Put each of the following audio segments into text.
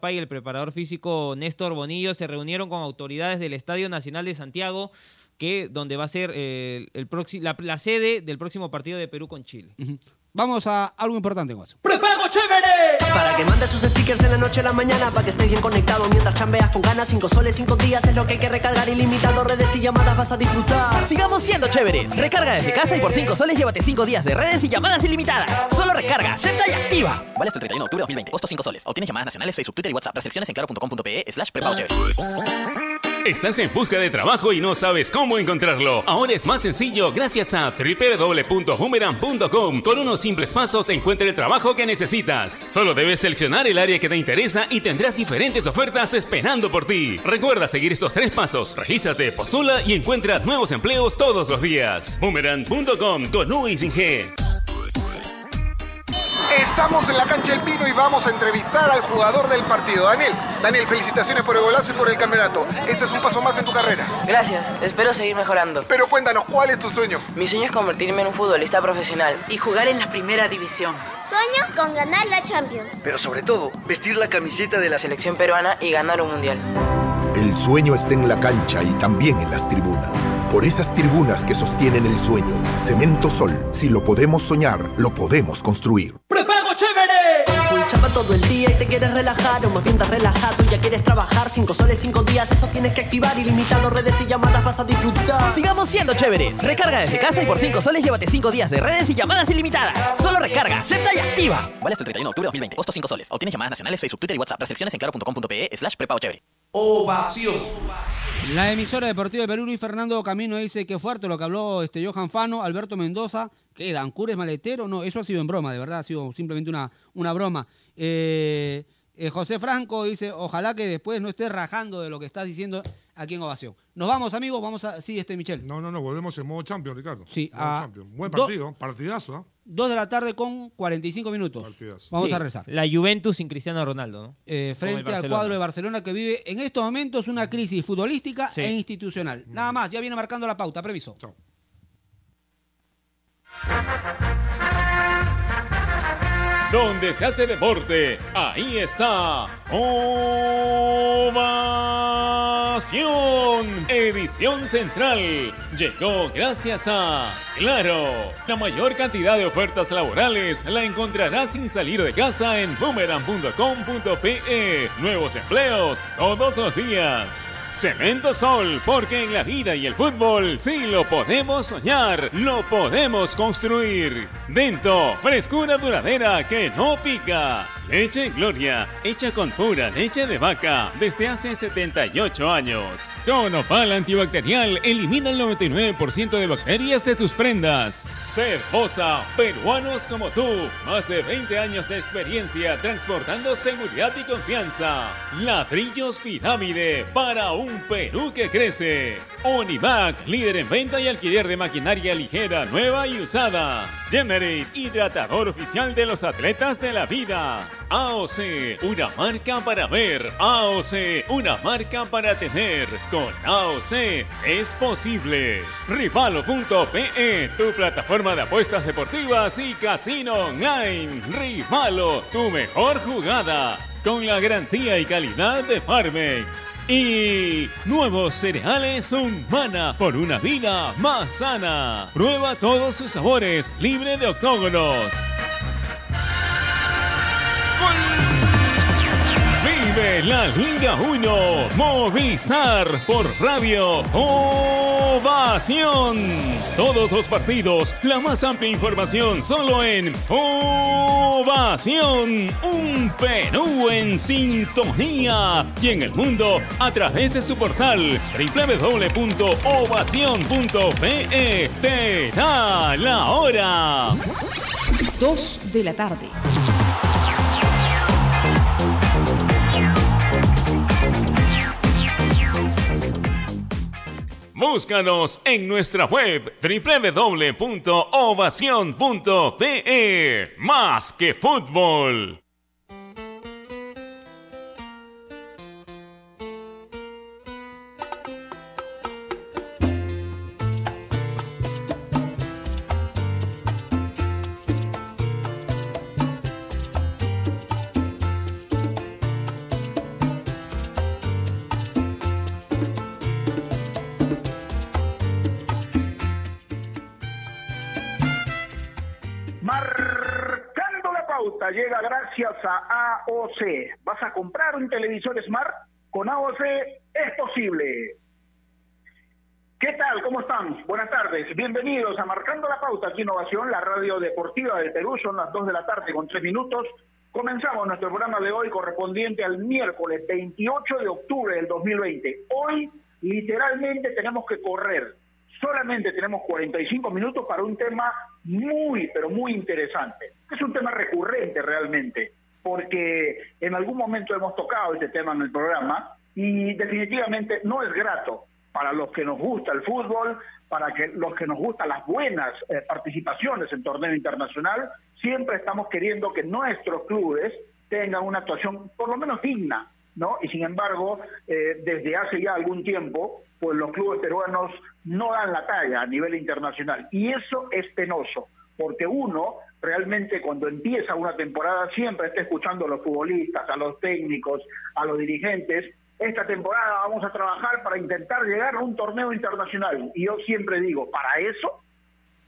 Pay y el preparador físico Néstor Bonillo se reunieron con autoridades del Estadio Nacional de Santiago, que donde va a ser eh, el la, la, sede del próximo partido de Perú con Chile. Vamos a algo importante, Guaso. ¡Prepago chévere! Para que mandes sus stickers en la noche a la mañana, para que estés bien conectado mientras chambeas con ganas. Cinco soles, cinco días es lo que hay que recargar ilimitado. Redes y llamadas vas a disfrutar. Sigamos siendo chéveres. Recarga desde casa y por cinco soles llévate cinco días de redes y llamadas ilimitadas. Solo recarga, acepta y activa. Vale hasta el 31 de octubre de 2020. Costo 5 soles. Obtienes llamadas nacionales, Facebook, Twitter y WhatsApp. Restricciones en claro.com.pe slash prepago chévere. ¿Estás en busca de trabajo y no sabes cómo encontrarlo? Ahora es más sencillo gracias a www.boomerang.com. Con unos simples pasos encuentra el trabajo que necesitas. Solo debes seleccionar el área que te interesa y tendrás diferentes ofertas esperando por ti. Recuerda seguir estos tres pasos. Regístrate, postula y encuentra nuevos empleos todos los días. Boomerang.com con U y sin G. Estamos en la cancha del Pino y vamos a entrevistar al jugador del partido, Daniel. Daniel, felicitaciones por el golazo y por el campeonato. Este es un paso más en tu carrera. Gracias, espero seguir mejorando. Pero cuéntanos, ¿cuál es tu sueño? Mi sueño es convertirme en un futbolista profesional y jugar en la primera división. Sueño con ganar la Champions. Pero sobre todo, vestir la camiseta de la selección peruana y ganar un mundial. El sueño está en la cancha y también en las tribunas. Por esas tribunas que sostienen el sueño. Cemento Sol. Si lo podemos soñar, lo podemos construir. ¡Prepago chévere! Full chapa todo el día y te quieres relajar o más bien estás relajado y ya quieres trabajar. Cinco soles, cinco días, eso tienes que activar. Ilimitado, redes y llamadas vas a disfrutar. Sigamos siendo chéveres. Recarga desde casa y por cinco soles llévate cinco días de redes y llamadas ilimitadas. Solo recarga, acepta y activa. Vale hasta el 31 de octubre de 2020. Costo 5 soles. Obtienes llamadas nacionales, Facebook, Twitter y WhatsApp. Restricciones en claro.com.pe slash prepago chévere. Ovación. La emisora deportiva de Perú, Luis Fernando Camino, dice que fuerte lo que habló este Johan Fano, Alberto Mendoza, que Dancur es maletero. No, eso ha sido en broma, de verdad, ha sido simplemente una, una broma. Eh, eh, José Franco dice, ojalá que después no estés rajando de lo que estás diciendo aquí en Ovación. Nos vamos, amigos, vamos a... Sí, este Michel. No, no, no, volvemos en modo champion, Ricardo. Sí. A... Buen partido, partidazo, ¿no? Dos de la tarde con 45 minutos. Partidazo. Vamos a rezar. La Juventus sin Cristiano Ronaldo, ¿no? Eh, frente al cuadro de Barcelona que vive en estos momentos una crisis futbolística e institucional. Nada más, ya viene marcando la pauta. Previso. Chao. Donde se hace deporte, ahí está Ovación. Edición Central llegó gracias a Claro. La mayor cantidad de ofertas laborales la encontrarás sin salir de casa en boomerang.com.pe. Nuevos empleos todos los días. Cemento Sol, porque en la vida y el fútbol sí lo podemos soñar, lo podemos construir. Dentro, frescura duradera que no pica. Leche Gloria, hecha con pura leche de vaca desde hace 78 años. Con Opal antibacterial elimina el 99% de bacterias de tus prendas. Ser Posa, peruanos como tú, más de 20 años de experiencia transportando seguridad y confianza. Ladrillos Pirámide para un Perú que crece. Onimac, líder en venta y alquiler de maquinaria ligera, nueva y usada. Generate, hidratador oficial de los atletas de la vida. AOC, una marca para ver. AOC, una marca para tener. Con AOC es posible. Rivalo.pe, tu plataforma de apuestas deportivas y casino online. Rivalo, tu mejor jugada con la garantía y calidad de Farmex. Y nuevos cereales Humana por una vida más sana. Prueba todos sus sabores, libre de octógonos. Vive la Liga 1 Movistar por Radio Ovación. Todos los partidos, la más amplia información solo en Ovación. Un Perú en sintonía y en el mundo a través de su portal www.ovación.pe. Te da la hora. 2 de la tarde. Búscanos en nuestra web www.ovacion.pe. Más que fútbol. AOC. ¿Vas a comprar un televisor Smart? Con AOC es posible. ¿Qué tal? ¿Cómo están? Buenas tardes. Bienvenidos a Marcando la Pauta aquí Innovación, la radio deportiva del Perú. Son las 2 de la tarde con 3 minutos. Comenzamos nuestro programa de hoy correspondiente al miércoles 28 de octubre del 2020. Hoy literalmente tenemos que correr. Solamente tenemos 45 minutos para un tema muy, pero muy interesante. Es un tema recurrente realmente, porque en algún momento hemos tocado este tema en el programa y definitivamente no es grato para los que nos gusta el fútbol, para que los que nos gustan las buenas eh, participaciones en torneo internacional, siempre estamos queriendo que nuestros clubes tengan una actuación por lo menos digna, ¿no? Y sin embargo, eh, desde hace ya algún tiempo, pues los clubes peruanos no dan la talla a nivel internacional. Y eso es penoso, porque uno realmente cuando empieza una temporada siempre está escuchando a los futbolistas, a los técnicos, a los dirigentes, esta temporada vamos a trabajar para intentar llegar a un torneo internacional. Y yo siempre digo, para eso,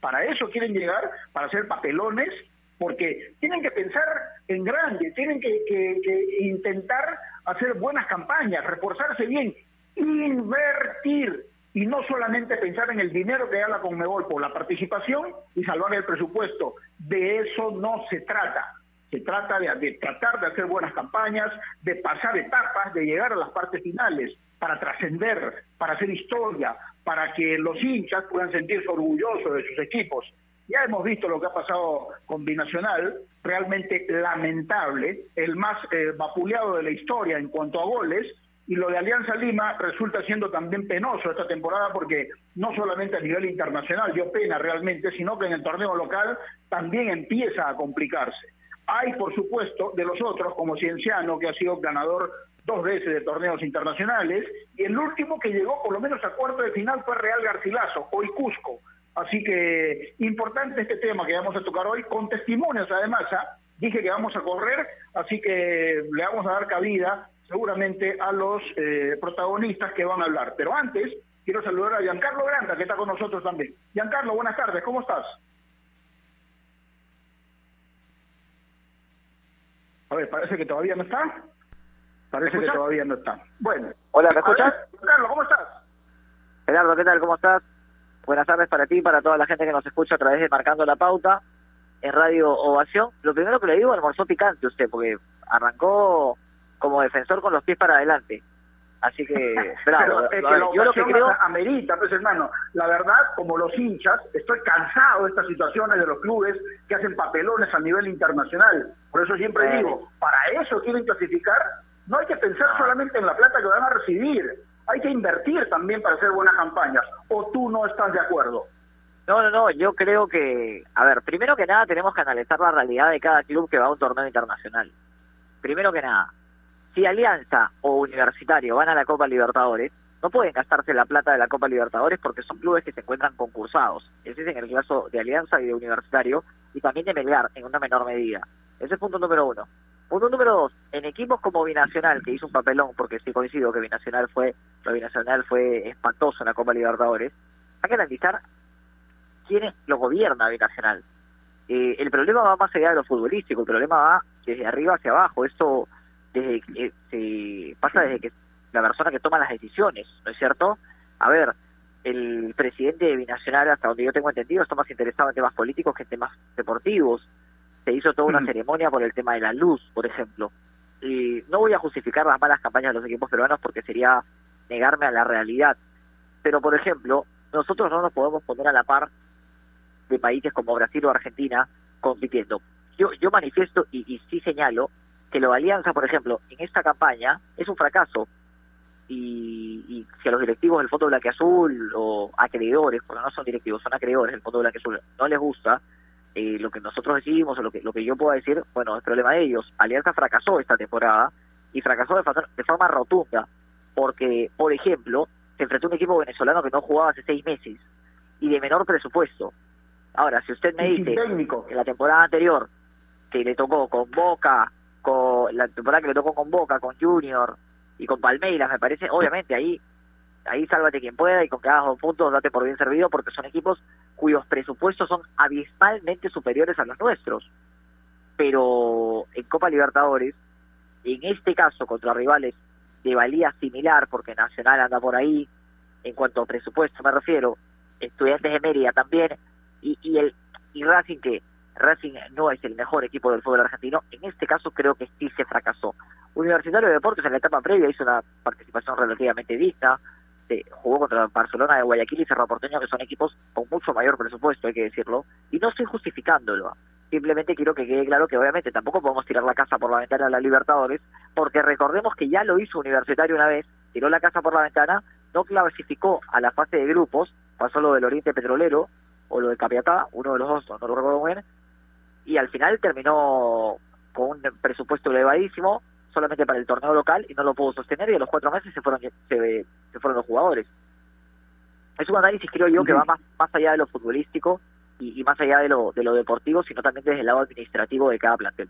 para eso quieren llegar, para hacer papelones, porque tienen que pensar en grande, tienen que, intentar hacer buenas campañas, reforzarse bien, invertir y no solamente pensar en el dinero que da la Conmebol por la participación y salvar el presupuesto. De eso no se trata. Se trata de, tratar de hacer buenas campañas, de pasar etapas, de llegar a las partes finales, para trascender, para hacer historia, para que los hinchas puedan sentirse orgullosos de sus equipos. Ya hemos visto lo que ha pasado con Binacional, realmente lamentable, el más eh, vapuleado de la historia en cuanto a goles, y lo de Alianza Lima resulta siendo también penoso esta temporada porque no solamente a nivel internacional dio pena realmente, sino que en el torneo local también empieza a complicarse. Hay, por supuesto, de los otros, como Cienciano, que ha sido ganador dos veces de torneos internacionales, y el último que llegó por lo menos a cuarto de final fue Real Garcilaso, hoy Cusco. Así que importante este tema que vamos a tocar hoy, con testimonios además. ¿ah? Dije que vamos a correr, así que le vamos a dar cabida seguramente a los eh, protagonistas que van a hablar. Pero antes, quiero saludar a Giancarlo Granda, que está con nosotros también. Giancarlo, buenas tardes, ¿cómo estás? A ver, parece que todavía no está. Parece que todavía no está. Bueno. Hola, ¿me escuchas? Carlos, ¿cómo estás? Gerardo, ¿qué tal? ¿Cómo estás? Buenas tardes para ti y para toda la gente que nos escucha a través de Marcando la Pauta en Radio Ovación. Lo primero que le digo, almorzó picante usted, porque arrancó como defensor con los pies para adelante. Así que, bravo. yo lo que creo... Amerita, pues hermano, la verdad, como los hinchas, estoy cansado de estas situaciones de los clubes que hacen papelones a nivel internacional. Por eso siempre digo, para eso quieren clasificar, no hay que pensar solamente en la plata que van a recibir, hay que invertir también para hacer buenas campañas. ¿O tú no estás de acuerdo? No, no, no, yo creo que, a ver, primero que nada tenemos que analizar la realidad de cada club que va a un torneo internacional. Primero que nada, si Alianza o Universitario van a la Copa Libertadores, no pueden gastarse la plata de la Copa Libertadores porque son clubes que se encuentran concursados. Ese es en el caso de Alianza y de Universitario, y también de Melgar en una menor medida. Ese es punto número uno. Punto número dos, en equipos como Binacional, que hizo un papelón, porque sí coincido que Binacional fue, lo Binacional fue espantoso en la Copa Libertadores, hay que analizar quién lo gobierna Binacional. Eh, el problema va más allá de lo futbolístico, el problema va desde arriba hacia abajo. Esto desde que se pasa desde que la persona que toma las decisiones, ¿no es cierto? A ver, el presidente de Binacional, hasta donde yo tengo entendido, está más interesado en temas políticos que en temas deportivos. Se hizo toda una ceremonia por el tema de la luz, por ejemplo. Y no voy a justificar las malas campañas de los equipos peruanos porque sería negarme a la realidad. Pero, por ejemplo, nosotros no nos podemos poner a la par de países como Brasil o Argentina compitiendo. Yo, yo manifiesto y, y sí señalo que lo de Alianza, por ejemplo, en esta campaña es un fracaso. Y, si a los directivos del Fondo Azul o acreedores, porque no son directivos, son acreedores del Fondo Azul, no les gusta eh, lo que nosotros decidimos o lo que, lo que yo pueda decir, bueno, es problema de ellos. Alianza fracasó esta temporada y fracasó de, de forma rotunda, porque, por ejemplo, se enfrentó a un equipo venezolano que no jugaba hace seis meses y de menor presupuesto. Ahora, si usted me dice que la temporada anterior, que le tocó con Boca, la temporada que le tocó con Boca, con Junior y con Palmeiras, me parece, obviamente ahí ahí sálvate quien pueda y con que hagas dos puntos date por bien servido porque son equipos cuyos presupuestos son abismalmente superiores a los nuestros. pero en Copa Libertadores, en este caso contra rivales de valía similar, porque Nacional anda por ahí, en cuanto a presupuesto me refiero, Estudiantes de Mérida también, y, y, el, y Racing que Racing no es el mejor equipo del fútbol argentino, en este caso creo que sí se fracasó. Universitario de Deportes en la etapa previa hizo una participación relativamente digna, se jugó contra Barcelona de Guayaquil y Cerro Porteño, que son equipos con mucho mayor presupuesto, hay que decirlo, y no estoy justificándolo. Simplemente quiero que quede claro que obviamente tampoco podemos tirar la casa por la ventana a la Libertadores, porque recordemos que ya lo hizo Universitario una vez, tiró la casa por la ventana, no clasificó a la fase de grupos, pasó lo del Oriente Petrolero o lo de Capiatá, uno de los dos, no lo recuerdo bien, y al final terminó con un presupuesto elevadísimo, solamente para el torneo local y no lo pudo sostener y a los cuatro meses se fueron se, se fueron los jugadores. Es un análisis, creo yo, que va más, más allá de lo futbolístico y, y, más allá de lo, de lo deportivo, sino también desde el lado administrativo de cada plantel.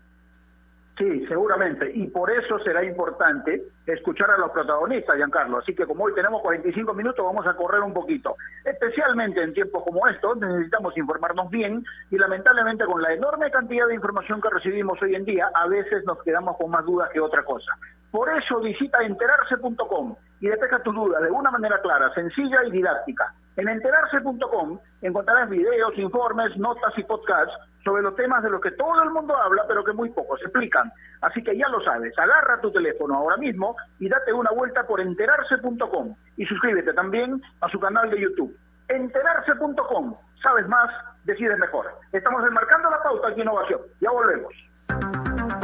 Sí, seguramente. Y por eso será importante escuchar a los protagonistas, Giancarlo. Así que como hoy tenemos 45 minutos, vamos a correr un poquito. Especialmente en tiempos como estos, necesitamos informarnos bien y lamentablemente con la enorme cantidad de información que recibimos hoy en día, a veces nos quedamos con más dudas que otra cosa. Por eso visita enterarse.com y despeja tus dudas de una manera clara, sencilla y didáctica. En enterarse.com encontrarás videos, informes, notas y podcasts sobre los temas de los que todo el mundo habla, pero que muy pocos explican. Así que ya lo sabes, agarra tu teléfono ahora mismo y date una vuelta por enterarse.com y suscríbete también a su canal de YouTube. Enterarse.com, sabes más, decides mejor. Estamos enmarcando la pauta aquí en Innovación. Ya volvemos.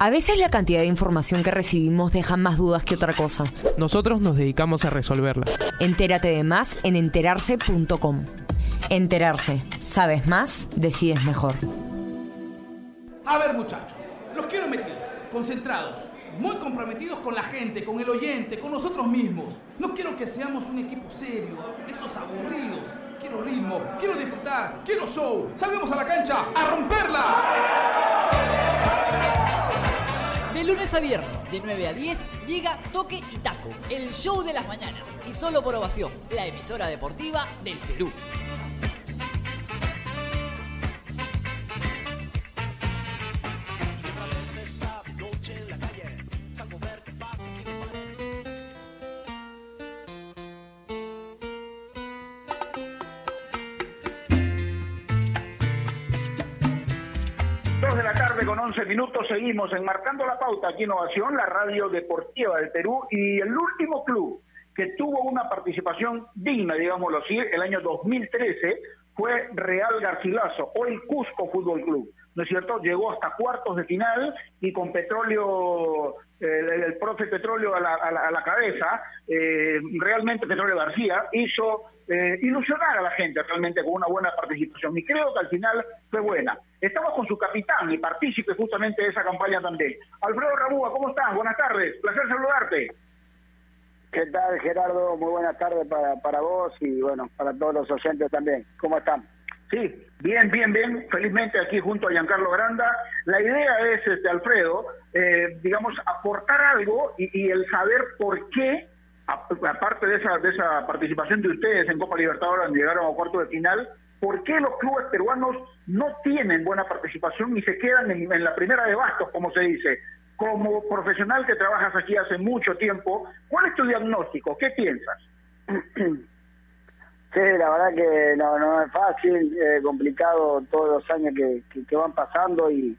A veces la cantidad de información que recibimos deja más dudas que otra cosa. Nosotros nos dedicamos a resolverla. Entérate de más en enterarse.com. Enterarse. Sabes más, decides mejor. A ver muchachos, los quiero metidos, concentrados, muy comprometidos con la gente, con el oyente, con nosotros mismos. No quiero que seamos un equipo serio, esos aburridos. Quiero ritmo, quiero disfrutar, quiero show. Salgamos a la cancha a romperla. De lunes a viernes, de 9 a 10, llega Toque y Taco, el show de las mañanas. Y solo por ovación, la emisora deportiva del Perú. Con 11 minutos seguimos enmarcando la pauta aquí Innovación, la radio deportiva del Perú y el último club que tuvo una participación digna, digámoslo así, el año 2013 fue Real Garcilaso, hoy Cusco Fútbol Club, ¿no es cierto? Llegó hasta cuartos de final y con petróleo, el, el profe Petróleo a la, a la, a la cabeza, eh, realmente Petróleo García hizo eh, ilusionar a la gente realmente con una buena participación y creo que al final fue buena. Estamos con su capitán y partícipe justamente de esa campaña también. Alfredo Ramúa, ¿cómo estás? Buenas tardes, placer saludarte. ¿Qué tal, Gerardo? Muy buenas tardes para, para vos y, bueno, para todos los oyentes también. ¿Cómo están? Sí, bien, bien, bien. Felizmente aquí junto a Giancarlo Granda. La idea es, este Alfredo, eh, digamos, aportar algo y, y, el saber por qué, aparte de esa, de esa participación de ustedes en Copa Libertadores, donde llegaron a cuarto de final, por qué los clubes peruanos no tienen buena participación y se quedan en, la primera de bastos, como se dice como profesional que trabajas aquí hace mucho tiempo, ¿cuál es tu diagnóstico? ¿Qué piensas? Sí, la verdad que no, no es fácil, eh, complicado todos los años que, que, van pasando y,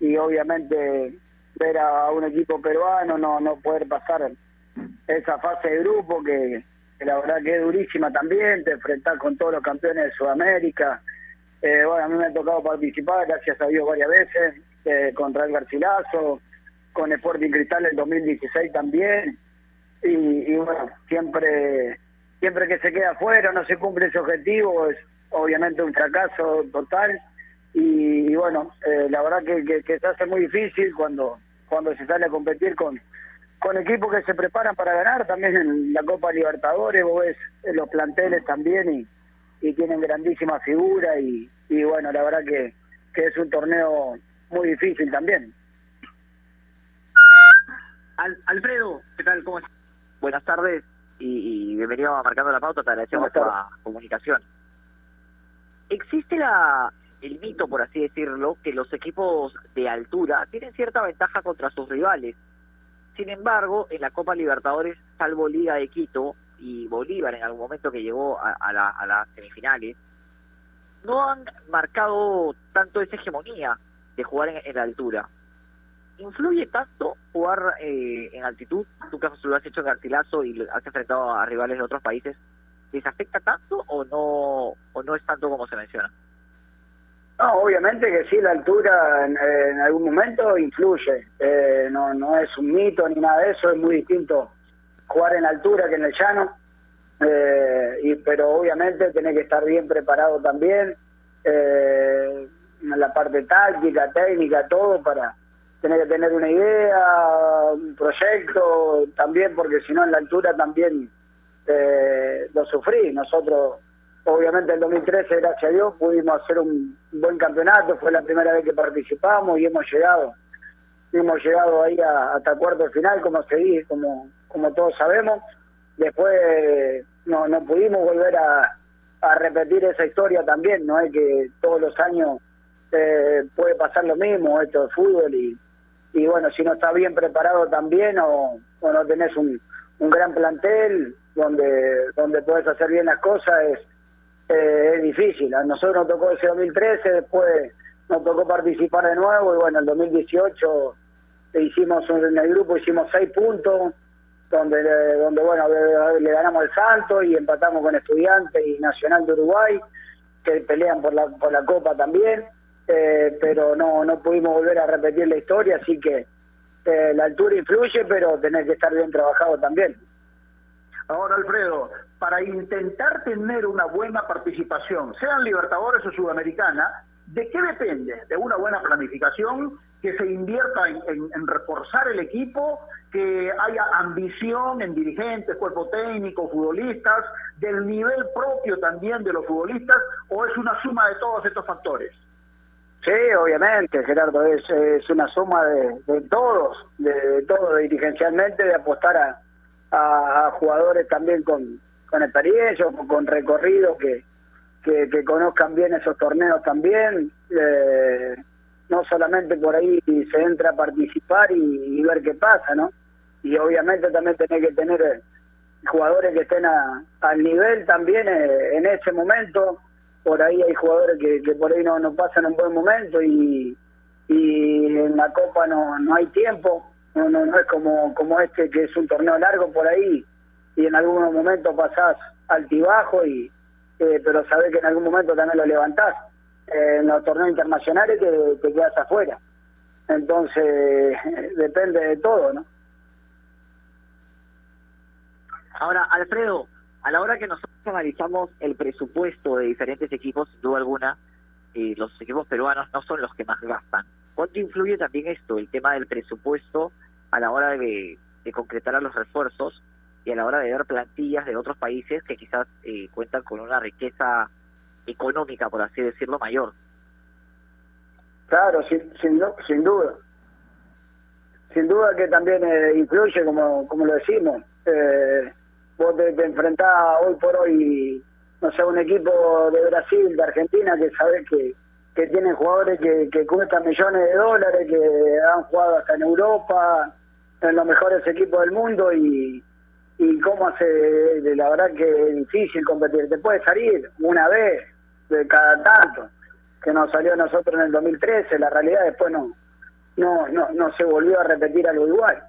y obviamente ver a un equipo peruano no, no poder pasar esa fase de grupo que la verdad que es durísima también, te enfrentar con todos los campeones de Sudamérica. Eh, bueno, a mí me ha tocado participar, gracias a Dios, varias veces, eh, contra el Garcilaso, con Sporting Cristal en 2016 también y, y, bueno siempre siempre que se queda afuera no se cumple ese objetivo es obviamente un fracaso total y, bueno, eh, la verdad que, que, se hace muy difícil cuando, cuando se sale a competir con, con equipos que se preparan para ganar, también en la Copa Libertadores, vos ves los planteles también y, y tienen grandísima figura y, y bueno, la verdad que, que es un torneo muy difícil también. Alfredo, ¿qué tal? ¿Cómo estás? Buenas tardes y, bienvenido a Marcando la Pauta, te agradecemos la comunicación. ¿Existe la, el mito, por así decirlo, que los equipos de altura tienen cierta ventaja contra sus rivales? Sin embargo, en la Copa Libertadores, salvo Liga de Quito y Bolívar en algún momento que llegó a, las semifinales, no han marcado tanto esa hegemonía de jugar en la altura. ¿Influye tanto jugar eh, en altitud? Tú que lo has hecho en Garcilaso y has enfrentado a rivales de otros países. ¿Les afecta tanto o no, o no es tanto como se menciona? No, obviamente que sí, la altura en, algún momento influye. Eh, no, no es un mito ni nada de eso, es muy distinto jugar en altura que en el llano. Eh, y, pero obviamente tiene que estar bien preparado también, en la parte táctica, técnica, todo para tiene que tener una idea, un proyecto, también porque si no en la altura también eh, lo sufrí. Nosotros, obviamente en 2013, gracias a Dios, pudimos hacer un buen campeonato, fue la primera vez que participamos y hemos llegado hemos llegado ahí hasta cuarto final, como se dice, como, como todos sabemos. Después no, no pudimos volver a, a repetir esa historia también, no es que todos los años eh, puede pasar lo mismo, esto de fútbol y, y bueno, si no está bien preparado también o, no tenés un, un, gran plantel donde donde puedes hacer bien las cosas es, eh, es difícil. A nosotros nos tocó ese 2013, después nos tocó participar de nuevo y bueno, el 2018 hicimos en el grupo hicimos seis puntos donde donde bueno le, ganamos al Santo y empatamos con Estudiantes y Nacional de Uruguay que pelean por la por la Copa también eh, pero no, no pudimos volver a repetir la historia, así que eh, la altura influye, pero tenés que estar bien trabajado también. Ahora, Alfredo, para intentar tener una buena participación, sean Libertadores o Sudamericana, ¿de qué depende? ¿De una buena planificación? ¿Que se invierta en, reforzar el equipo? ¿Que haya ambición en dirigentes, cuerpo técnico, futbolistas? ¿Del nivel propio también de los futbolistas? ¿O es una suma de todos estos factores? Sí, obviamente, Gerardo, es, es una suma de, todos, de, todo dirigencialmente, de apostar a, a, jugadores también con, con experiencia, con, con recorrido, que, que, conozcan bien esos torneos también. Eh, no solamente por ahí se entra a participar y, ver qué pasa, ¿no? Y obviamente también tiene que tener eh, jugadores que estén a, al nivel también eh, en ese momento, por ahí hay jugadores que, que por ahí no, no pasan un buen momento y, y en la Copa no, no hay tiempo, no, no, no es como, como este que es un torneo largo por ahí y en algunos momentos pasás altibajo, y, eh, pero sabés que en algún momento también lo levantás. Eh, en los torneos internacionales te, te quedas afuera. Entonces, depende de todo, ¿no? Ahora, Alfredo, a la hora que nosotros analizamos el presupuesto de diferentes equipos, sin duda alguna, eh, los equipos peruanos no son los que más gastan. ¿Cuánto influye también esto, el tema del presupuesto, a la hora de, concretar a los refuerzos y a la hora de ver plantillas de otros países que quizás eh, cuentan con una riqueza económica, por así decirlo, mayor? Claro, sin, sin, duda. Sin duda que también eh, influye, como, como lo decimos. Eh, vos te, enfrentás hoy por hoy, no sé, un equipo de Brasil, de Argentina, que sabes que, que tienen jugadores que, que cuestan millones de dólares, que han jugado hasta en Europa, en los mejores equipos del mundo y, y cómo hace, la verdad que es difícil competir. Te puede salir una vez de cada tanto, que nos salió a nosotros en el 2013, la realidad después no, no, no, no se volvió a repetir algo igual.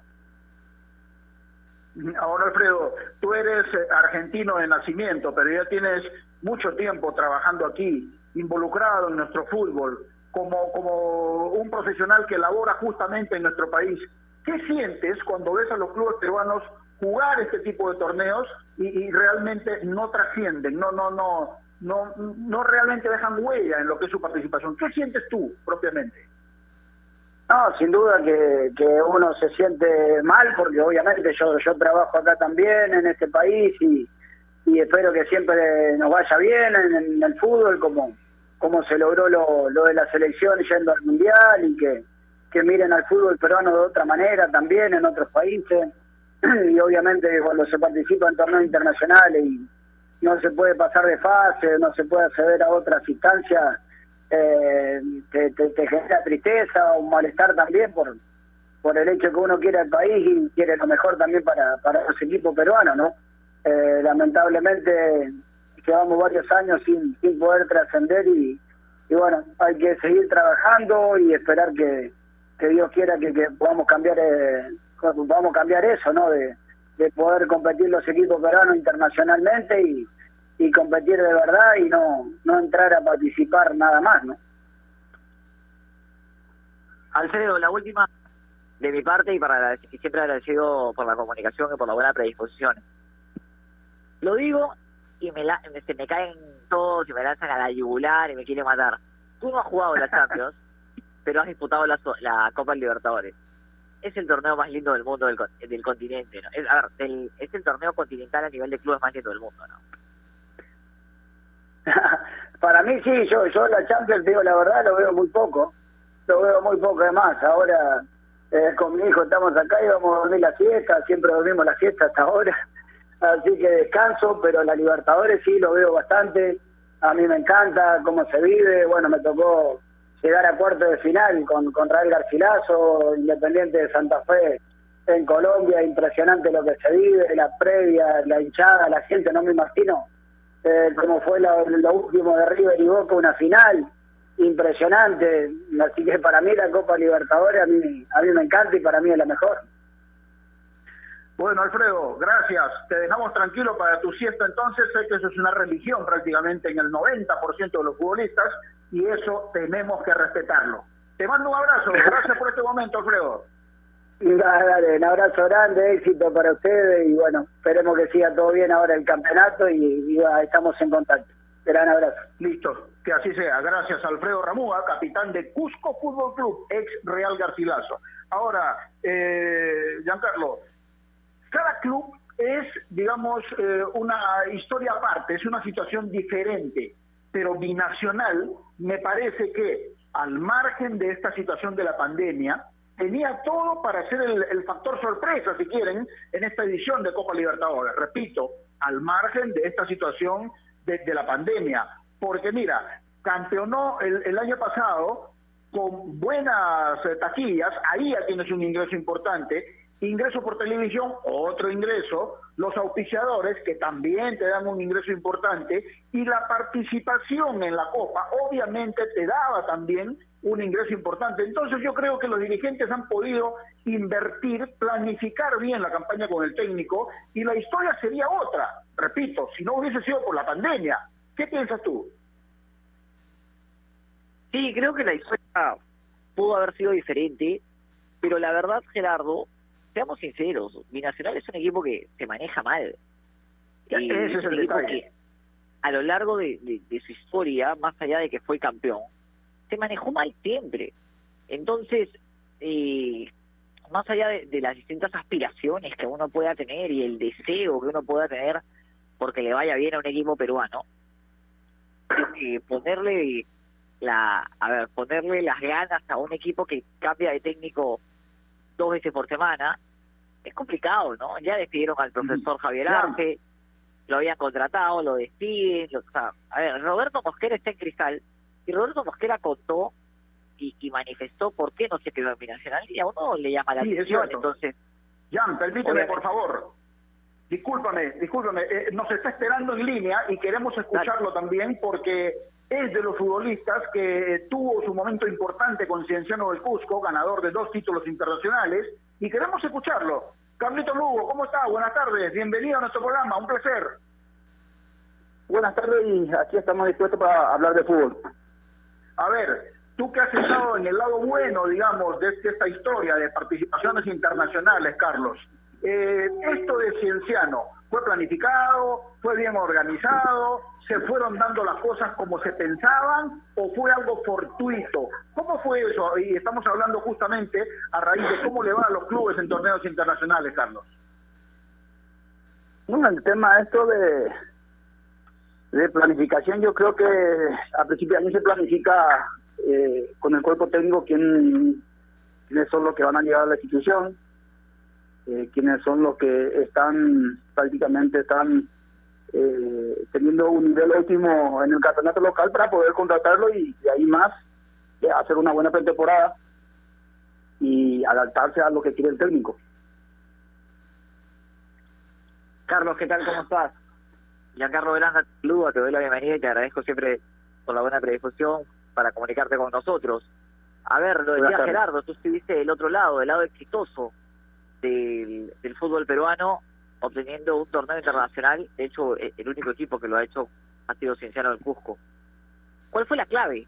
Ahora, Alfredo, tú eres eh, argentino de nacimiento, pero ya tienes mucho tiempo trabajando aquí, involucrado en nuestro fútbol, como, como un profesional que labora justamente en nuestro país. ¿Qué sientes cuando ves a los clubes peruanos jugar este tipo de torneos y, realmente no trascienden, no, no, no, no, no realmente dejan huella en lo que es su participación. ¿Qué sientes tú propiamente? No, sin duda que, uno se siente mal porque obviamente yo, yo trabajo acá también en este país y, y espero que siempre nos vaya bien en, en el fútbol como, como se logró lo, lo de la selección yendo al mundial y que, que miren al fútbol peruano de otra manera también en otros países y obviamente cuando se participa en torneos internacionales y no se puede pasar de fase, no se puede acceder a otras instancias, eh, te, genera tristeza o malestar también por por el hecho que uno quiere al país y quiere lo mejor también para, para los equipos peruanos, ¿no? Eh, lamentablemente llevamos varios años sin, sin poder trascender y, y bueno, hay que seguir trabajando y esperar que, que Dios quiera que, que podamos cambiar eh, podamos cambiar eso, ¿no? De, de poder competir los equipos peruanos internacionalmente y, competir de verdad y no, no entrar a participar nada más, ¿no? Alfredo, la última de mi parte y para y siempre agradecido por la comunicación y por la buena predisposición. Lo digo y me, la, se me caen todos y me lanzan a la yugular y me quieren matar. Tú no has jugado la Champions, pero has disputado la, la Copa Libertadores. Es el torneo más lindo del mundo del, del continente. Es, a ver, es el torneo continental a nivel de clubes más lindo del mundo, ¿no? Para mí sí, yo yo la Champions, digo la verdad, lo veo muy poco. Lo veo muy poco además. Ahora eh, con mi hijo estamos acá y vamos a dormir la siesta, siempre dormimos la siesta hasta ahora. Así que descanso, pero la Libertadores sí lo veo bastante. A mí me encanta cómo se vive. Bueno, me tocó llegar a cuarto de final con, con Raúl Garcilaso, Independiente de Santa Fe en Colombia. Impresionante lo que se vive, la previa, la hinchada, la gente, no me imagino eh, como fue lo, lo último de River y Boca, una final impresionante. Así que para mí la Copa Libertadores a mí, a mí me encanta y para mí es la mejor. Bueno, Alfredo, gracias. Te dejamos tranquilo para tu siesta entonces. Sé que eso es una religión prácticamente en el 90% de los futbolistas y eso tenemos que respetarlo. Te mando un abrazo. Gracias por este momento, Alfredo. Dale, un abrazo grande, éxito para ustedes y bueno, esperemos que siga todo bien ahora el campeonato y, y, va, estamos en contacto. Gran abrazo. Listo, que así sea. Gracias, Alfredo Ramúa, capitán de Cusco Fútbol Club, ex Real Garcilaso. Ahora, eh, Giancarlo, cada club es, digamos, eh, una historia aparte, es una situación diferente, pero binacional, me parece que al margen de esta situación de la pandemia, tenía todo para ser el, factor sorpresa, si quieren, en esta edición de Copa Libertadores. Repito, al margen de esta situación de, la pandemia. Porque mira, campeonó el, el año pasado con buenas eh, taquillas, ahí ya tienes un ingreso importante, ingreso por televisión, otro ingreso, los auspiciadores que también te dan un ingreso importante y la participación en la Copa obviamente te daba también un ingreso importante. Entonces yo creo que los dirigentes han podido invertir, planificar bien la campaña con el técnico y la historia sería otra. Repito, si no hubiese sido por la pandemia. ¿Qué piensas tú? Sí, creo que la historia pudo haber sido diferente, pero la verdad, Gerardo, seamos sinceros, Binacional es un equipo que se maneja mal. Y Ese es un el equipo detalle. que a lo largo de, de- de su historia, más allá de que fue campeón, se manejó mal siempre. Entonces, eh, más allá de, de las distintas aspiraciones que uno pueda tener y el deseo que uno pueda tener porque le vaya bien a un equipo peruano, eh, ponerle la, a ver, ponerle las ganas a un equipo que cambia de técnico dos veces por semana es complicado, ¿no? Ya despidieron al profesor Javier. Arce, lo habían contratado, lo despiden, lo- o sea, a ver, Roberto Mosquera está en Cristal y Roberto Mosquera contó y, y manifestó por qué no se quedó en Binacional y a uno le llama la Sí, atención, entonces Jan, permíteme, Obviamente. por favor. Discúlpame, discúlpame. eh, nos está esperando en línea y queremos escucharlo también porque es de los futbolistas que tuvo su momento importante con Cienciano del Cusco, ganador de dos títulos internacionales, y queremos escucharlo. Carlito Lugo, ¿cómo está? Buenas tardes, bienvenido a nuestro programa, un placer. Buenas tardes y aquí estamos dispuestos para hablar de fútbol. A ver, tú que has estado en el lado bueno, digamos, de, de esta historia de participaciones internacionales, Carlos. Eh, esto de Cienciano, ¿Fue planificado? ¿Fue bien organizado? ¿Se fueron dando las cosas como se pensaban? ¿O fue algo fortuito? ¿Cómo fue eso? Y estamos hablando justamente a raíz de cómo le va a los clubes en torneos internacionales, Carlos. Bueno, el tema esto de, de planificación, yo creo que a principio año se planifica eh, con el cuerpo técnico quién, quiénes son los que van a llegar a la institución, eh, quiénes son los que están prácticamente están eh, teniendo un nivel óptimo en el campeonato local para poder contratarlo y de ahí más eh, hacer una buena pretemporada y adaptarse a lo que quiere el técnico. Carlos, ¿qué tal? ¿Cómo estás? Giancarlo Velanda, te doy la bienvenida y te agradezco siempre por la buena predisposición para comunicarte con nosotros. A ver, lo decía. Gerardo, tú estuviste del otro lado, del lado exitoso del, fútbol peruano, obteniendo un torneo internacional. De hecho, eh, el único equipo que lo ha hecho ha sido Cienciano del Cusco. ¿Cuál fue la clave?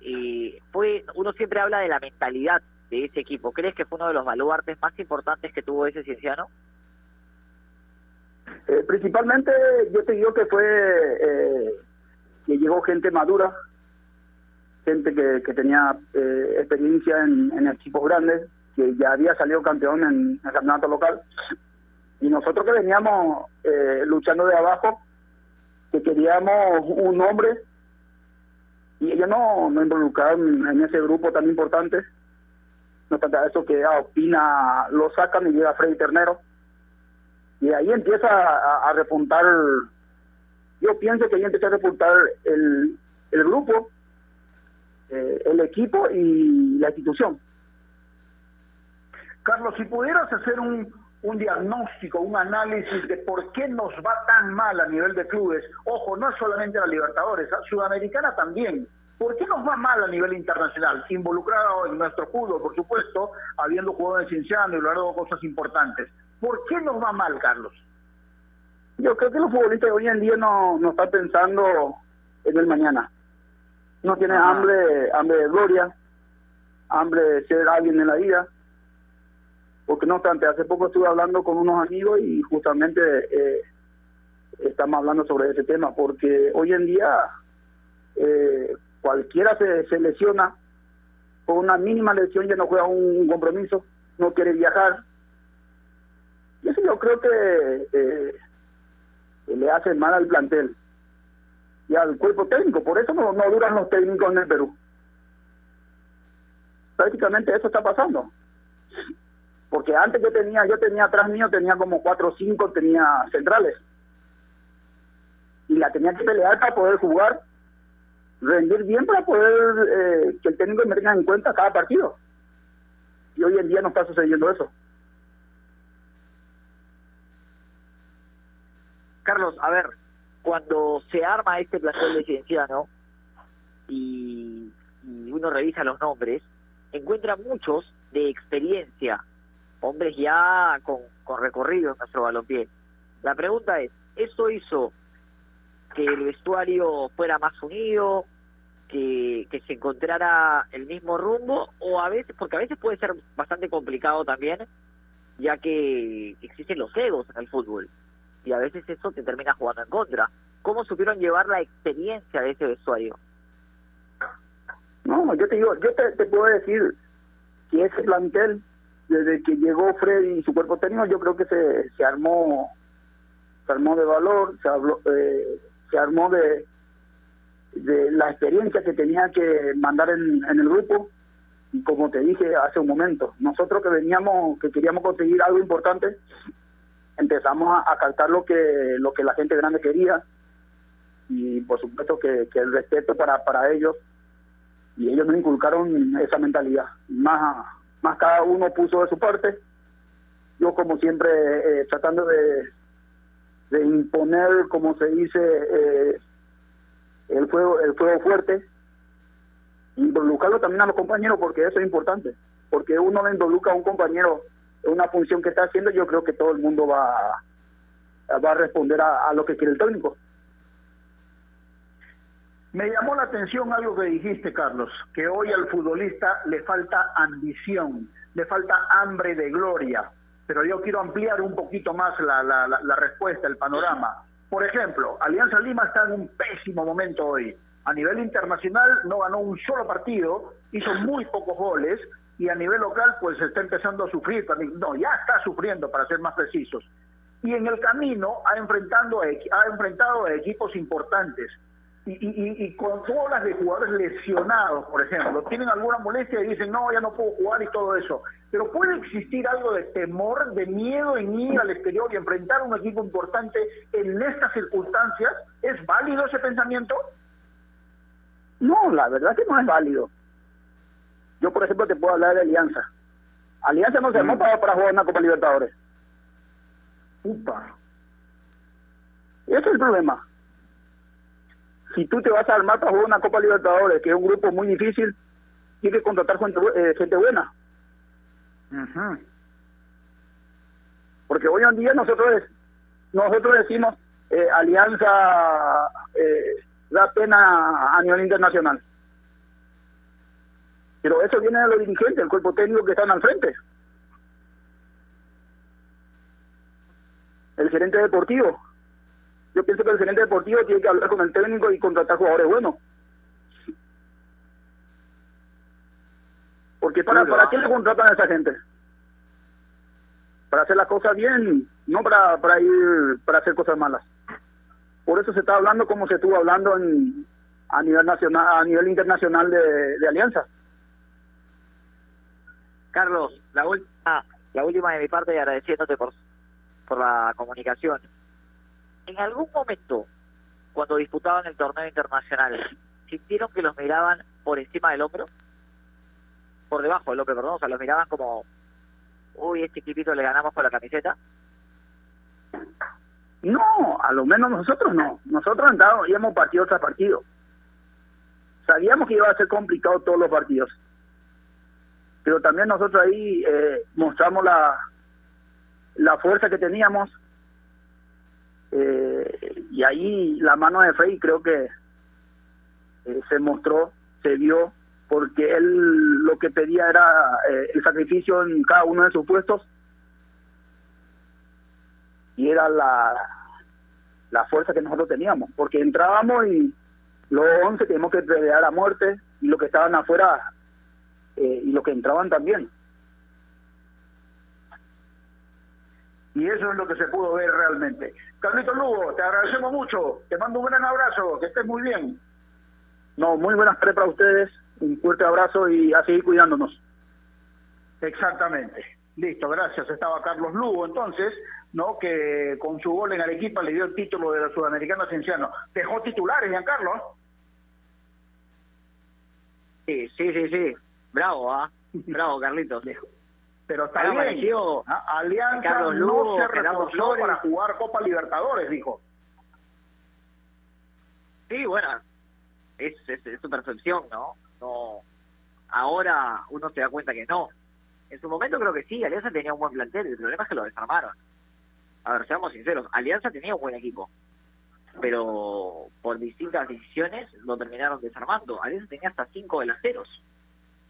Y fue, uno siempre habla de la mentalidad de ese equipo. ¿Crees que fue uno de los baluartes más importantes que tuvo ese Cienciano? Eh, principalmente yo te digo que fue eh, que llegó gente madura, gente que, que tenía eh, experiencia en, en equipos grandes, que ya había salido campeón en el campeonato local. Y nosotros que veníamos eh, luchando de abajo, que queríamos un nombre, y ellos no, no involucraron en ese grupo tan importante. No a eso que a Opina lo sacan y llega Freddy Ternero y ahí empieza a, a repuntar yo pienso que ahí empieza a repuntar el, el grupo eh, el equipo y la institución Carlos, si pudieras hacer un, un diagnóstico, un análisis de por qué nos va tan mal a nivel de clubes, ojo, no es solamente la Libertadores, a Sudamericana también. ¿Por qué nos va mal a nivel internacional? Involucrado en nuestro fútbol, por supuesto, habiendo jugado en Cienciano y logrado cosas importantes. ¿Por qué nos va mal, Carlos? yo creo que los futbolistas de hoy en día no, no están pensando en el mañana no tienen hambre hambre de gloria hambre de ser alguien en la vida porque no obstante hace poco estuve hablando con unos amigos y justamente eh, estamos hablando sobre ese tema porque hoy en día eh, cualquiera se, se lesiona con una mínima lesión ya no juega un compromiso no quiere viajar y eso yo creo que eh, le hace mal al plantel y al cuerpo técnico. Por eso no, no duran los técnicos en el Perú. Prácticamente eso está pasando. Porque antes yo tenía, yo tenía atrás mío, tenía como cuatro o cinco, tenía centrales. Y la tenía que pelear para poder jugar, rendir bien para poder eh, que el técnico me tenga en cuenta cada partido. Y hoy en día no está sucediendo eso. Carlos, a ver, cuando se arma este plantel de Cienciano y, y uno revisa los nombres, encuentra muchos de experiencia, hombres ya con, con recorrido en nuestro balompié. La pregunta es, ¿eso hizo que el vestuario fuera más unido, que, que se encontrara el mismo rumbo, o a veces, porque a veces puede ser bastante complicado también, ya que existen los egos en el fútbol y a veces eso te termina jugando en contra. ¿Cómo supieron llevar la experiencia de ese vestuario? No, yo te digo, yo te, te puedo decir que ese plantel, desde que llegó Freddy y su cuerpo técnico, yo creo que se, se armó se armó de valor, se, habló, eh, se armó de, la experiencia que tenía que mandar en, en el grupo. Y como te dije hace un momento, nosotros que veníamos, que queríamos conseguir algo importante, empezamos a, a lo que lo que la gente grande quería y por supuesto que, que el respeto para para ellos y ellos nos inculcaron esa mentalidad más más cada uno puso de su parte yo como siempre eh, tratando de de imponer como se dice eh, el fuego el fuego fuerte involucrarlo también a los compañeros porque eso es importante porque uno le involucra a un compañero una función que está haciendo, yo creo que todo el mundo va, va a responder a, lo que quiere el técnico. Me llamó la atención algo que dijiste, Carlos, que hoy al futbolista le falta ambición, le falta hambre de gloria. pero yo quiero ampliar un poquito más la, respuesta, el panorama. Por ejemplo, Alianza Lima está en un pésimo momento hoy. A nivel internacional no ganó un solo partido, hizo muy pocos goles y a nivel local pues está empezando a sufrir. No, ya está sufriendo para ser más precisos. Y en el camino ha, enfrentando, ha enfrentado a equipos importantes. Y, y, y con todas las de jugadores lesionados, por ejemplo, tienen alguna molestia y dicen, no, ya no puedo jugar y todo eso. Pero puede existir algo de temor, de miedo en ir al exterior y enfrentar a un equipo importante en estas circunstancias. ¿Es válido ese pensamiento? No, la verdad que no es válido. Yo, por ejemplo, te puedo hablar de Alianza. Alianza no se armó para, para jugar una Copa Libertadores. Upa. Ese es el problema. Si tú te vas a armar para jugar una Copa Libertadores, que es un grupo muy difícil, tienes que contratar gente, eh, gente buena. Porque hoy en día nosotros nosotros decimos eh, Alianza eh, da pena a nivel internacional. Pero eso viene de los dirigentes, del cuerpo técnico que están al frente. El gerente deportivo. Yo pienso que el gerente deportivo tiene que hablar con el técnico y contratar jugadores buenos. Porque para, ¿para qué le contratan a esa gente? Para hacer las cosas bien, no para, para ir para hacer cosas malas. Por eso se está hablando como se estuvo hablando en, a nivel nacional, a nivel internacional de, de alianza. Carlos, la última, la última de mi parte y agradeciéndote por, por la comunicación. En algún momento, cuando disputaban el torneo internacional, ¿sintieron que los miraban por encima del hombro? Por debajo del hombro, perdón, o sea, los miraban como, uy, este equipito le ganamos con la camiseta. No, a lo menos nosotros no. Nosotros andábamos, partido tras partido. Sabíamos que iba a ser complicado todos los partidos. Pero también nosotros ahí eh, mostramos la, la fuerza que teníamos. Eh, y ahí la mano de Frey creo que eh, se mostró, se vio, porque él lo que pedía era eh, el sacrificio en cada uno de sus puestos y era la, la fuerza que nosotros teníamos, porque entrábamos y los 11 teníamos que pelear a muerte y los que estaban afuera eh, y los que entraban también. Y eso es lo que se pudo ver realmente. Carlitos Lugo, te agradecemos mucho, te mando un gran abrazo, que estés muy bien. No, muy buenas pre para ustedes, un fuerte abrazo y a seguir cuidándonos. Exactamente. Listo, gracias. Estaba Carlos Lugo entonces, ¿no? Que con su gol en Arequipa le dio el título de la Sudamericana Cienciano. Dejó titulares, Giancarlo. Sí, sí, sí, sí. Bravo, ¿ah? Bravo, Carlitos. Pero está bien. Ah, Alianza Carlos no Lugo, se reforzó para jugar Copa Libertadores, dijo. Sí, bueno, es, es, es su percepción, ¿no? No. Ahora uno se da cuenta que no. En su momento creo que sí, Alianza tenía un buen plantel, el problema es que lo desarmaron. A ver, seamos sinceros, Alianza tenía un buen equipo, pero por distintas decisiones lo terminaron desarmando. Alianza tenía hasta cinco delanteros.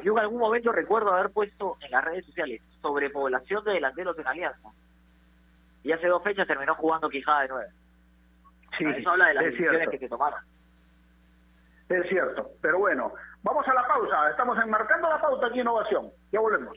Yo en algún momento recuerdo haber puesto en las redes sociales sobrepoblación de delanteros en Alianza. Y hace dos fechas terminó jugando Quijada de nueve. Sí, Eso habla de las es decisiones cierto. que se tomaron. Es cierto. Pero bueno, vamos a la pausa. Estamos enmarcando la pauta aquí en Innovación. Ya volvemos.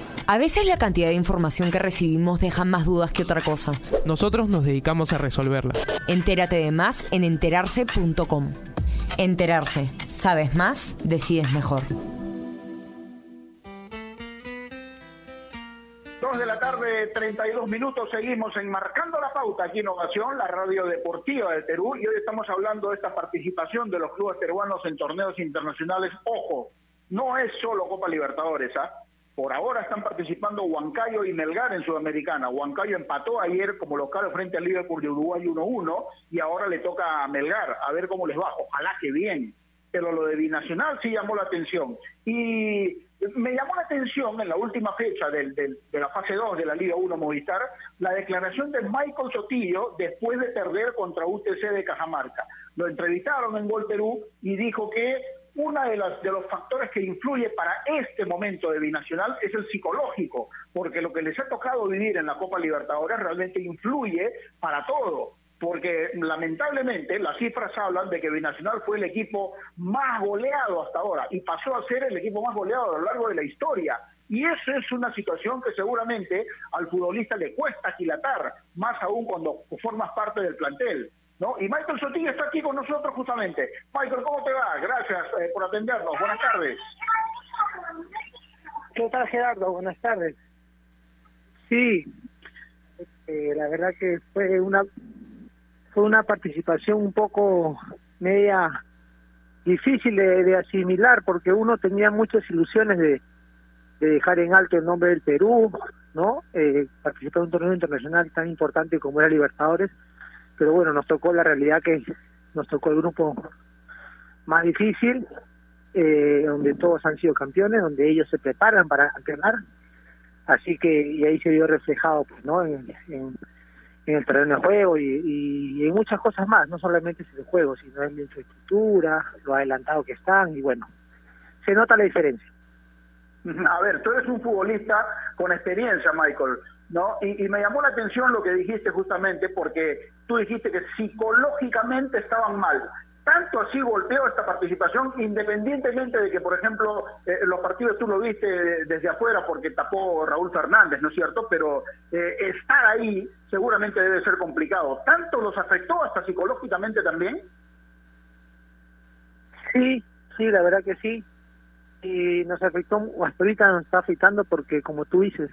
A veces la cantidad de información que recibimos deja más dudas que otra cosa. Nosotros nos dedicamos a resolverla. Entérate de más en enterarse.com. Enterarse. Sabes más, decides mejor. Dos de la tarde, 32 minutos, seguimos enmarcando la pauta aquí en Innovación, la radio deportiva del Perú, y hoy estamos hablando de esta participación de los clubes peruanos en torneos internacionales. Ojo, no es solo Copa Libertadores, ¿ah? Por ahora están participando Huancayo y Melgar en Sudamericana. Huancayo empató ayer como local frente al Liverpool de Uruguay 1-1 y ahora le toca a Melgar a ver cómo les va. Ojalá que bien. Pero lo de Binacional sí llamó la atención. Y me llamó la atención en la última fecha de la fase 2 de la Liga 1 Movistar la declaración de Michael Sotillo después de perder contra UTC de Cajamarca. Lo entrevistaron en Gol Perú y dijo que uno de, las, de los factores que influye para este momento de Binacional es el psicológico, porque lo que les ha tocado vivir en la Copa Libertadores realmente influye para todo porque lamentablemente las cifras hablan de que Binacional fue el equipo más goleado hasta ahora y pasó a ser el equipo más goleado a lo largo de la historia. Y eso es una situación que seguramente al futbolista le cuesta aquilatar, más aún cuando formas parte del plantel. ¿No? Y Michael Sotillo está aquí con nosotros justamente. Michael, ¿cómo te va? Gracias eh, por atendernos. Buenas tardes. ¿Qué tal, Gerardo? Buenas tardes. Sí, eh, la verdad que fue una fue una participación un poco media difícil de, asimilar porque uno tenía muchas ilusiones de, dejar en alto el nombre del Perú, ¿no? Eh, participar en un torneo internacional tan importante como era Libertadores, pero bueno, nos tocó la realidad que nos tocó el grupo más difícil, eh, donde todos han sido campeones, donde ellos se preparan para campeonar, así que y ahí se vio reflejado, pues, ¿no? en en el terreno de juego y, y, en muchas cosas más, no solamente es el juego, sino en la infraestructura, lo adelantado que están y bueno, se nota la diferencia. A ver, tú eres un futbolista con experiencia, Michael, ¿no? Y, y, me llamó la atención lo que dijiste justamente porque tú dijiste que psicológicamente estaban mal tanto así golpeó esta participación, independientemente de que, por ejemplo, eh, los partidos tú lo viste desde afuera porque tapó Raúl Fernández, ¿no es cierto? Pero eh, estar ahí seguramente debe ser complicado. ¿Tanto los afectó hasta psicológicamente también? Sí, sí, la verdad que sí. Y nos afectó, hasta ahorita nos está afectando porque, como tú dices,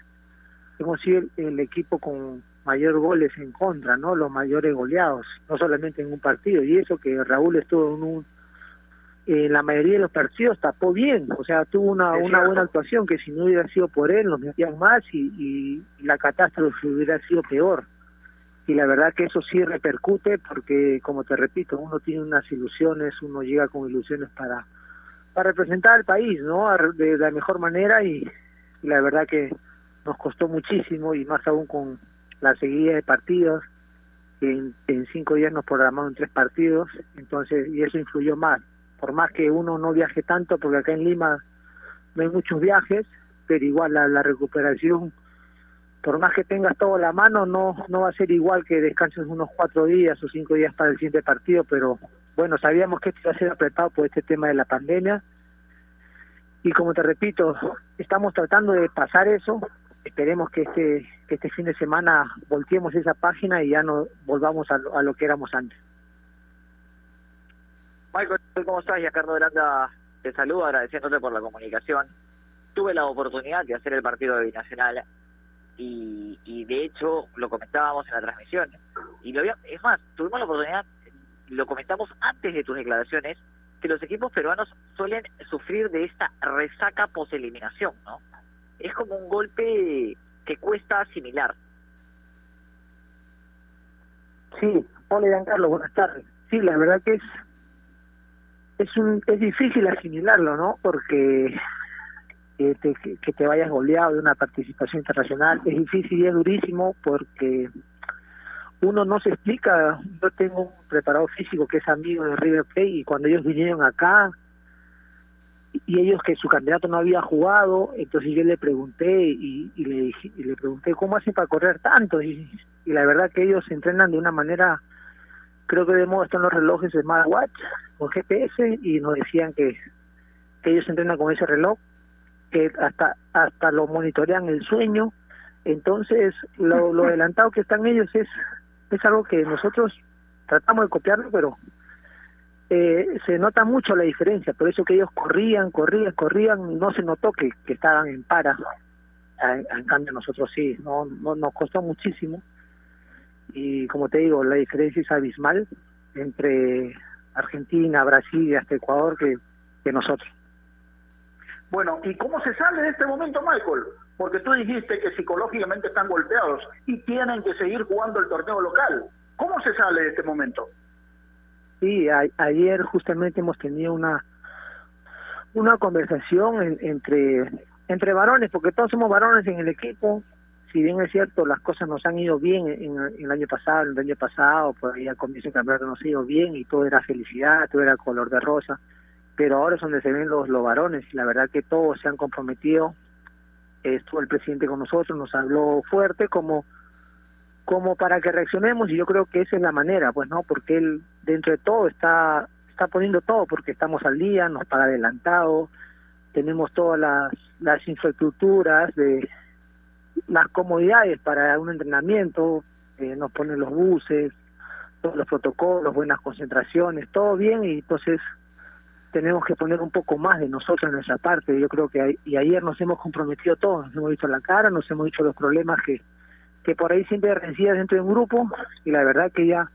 hemos sido el equipo con mayor goles en contra, ¿no? Los mayores goleados, no solamente en un partido. Y eso que Raúl estuvo en un en la mayoría de los partidos tapó bien, o sea, tuvo una, una buena actuación que si no hubiera sido por él nos metían más y, y, la catástrofe hubiera sido peor. Y la verdad que eso sí repercute porque, como te repito, uno tiene unas ilusiones, uno llega con ilusiones para, para representar al país, ¿no? De la mejor manera y la verdad que nos costó muchísimo y más aún con, la seguida de partidos. En, en cinco días nos programaron tres partidos, entonces, y eso influyó más. Por más que uno no viaje tanto, porque acá en Lima no hay muchos viajes, pero igual la, la recuperación, por más que tengas todo a la mano, no, no va a ser igual que descanses unos cuatro días o cinco días para el siguiente partido, pero bueno, sabíamos que esto iba a ser apretado por este tema de la pandemia. Y como te repito, estamos tratando de pasar eso, esperemos que este que este fin de semana volteemos esa página y ya no volvamos a lo, que éramos antes. Michael, ¿cómo estás? Ya Carlos Aranda te saludo agradeciéndote por la comunicación. Tuve la oportunidad de hacer el partido de Binacional y, y de hecho lo comentábamos en la transmisión. Y lo es más, tuvimos la oportunidad, lo comentamos antes de tus declaraciones, que los equipos peruanos suelen sufrir de esta resaca post-eliminación, ¿no? Es como un golpe que cuesta asimilar. Sí, hola Giancarlo, buenas tardes. Sí, la verdad que es es un es difícil asimilarlo, ¿no? Porque que te, que te vayas goleado de una participación internacional es difícil y es durísimo porque uno no se explica. Yo tengo un preparador físico que es amigo de River Plate y cuando ellos vinieron acá y ellos que su candidato no había jugado, entonces yo le pregunté y, y le y le pregunté cómo hacen para correr tanto y, y, la verdad que ellos entrenan de una manera, creo que de modo están los relojes de smartwatch o GPS y nos decían que, que ellos entrenan con ese reloj, que hasta hasta lo monitorean el sueño, entonces lo, lo adelantado que están ellos es es algo que nosotros tratamos de copiarlo, pero eh, se nota mucho la diferencia, por eso que ellos corrían, corrían, corrían, no se notó que, que estaban en para. En, cambio nosotros sí, no, no nos costó muchísimo y como te digo, la diferencia es abismal entre Argentina, Brasil y hasta Ecuador que, que nosotros. Bueno, ¿y cómo se sale de este momento, Michael? Porque tú dijiste que psicológicamente están golpeados y tienen que seguir jugando el torneo local. ¿Cómo se sale de este momento? Sí, ayer justamente hemos tenido una una conversación en- entre entre varones, porque todos somos varones en el equipo. Si bien es cierto, las cosas nos han ido bien en, en el año pasado, el año pasado, por ahí al comienzo del campeonato nos ha ido bien y todo era felicidad, todo era color de rosa. Pero ahora es donde se ven los, los varones y la verdad que todos se han comprometido. Estuvo el presidente con nosotros, nos habló fuerte como como para que reaccionemos y yo creo que esa es la manera, pues no, porque él dentro de todo está está poniendo todo porque estamos al día, nos paga adelantado, tenemos todas las, las infraestructuras de las comodidades para un entrenamiento, eh, nos ponen los buses, todos los protocolos, buenas concentraciones, todo bien y entonces tenemos que poner un poco más de nosotros en nuestra parte. Yo creo que y ayer nos hemos comprometido todos, nos hemos visto la cara, nos hemos dicho los problemas que que por ahí siempre rencillas dentro de un grupo y la verdad que ya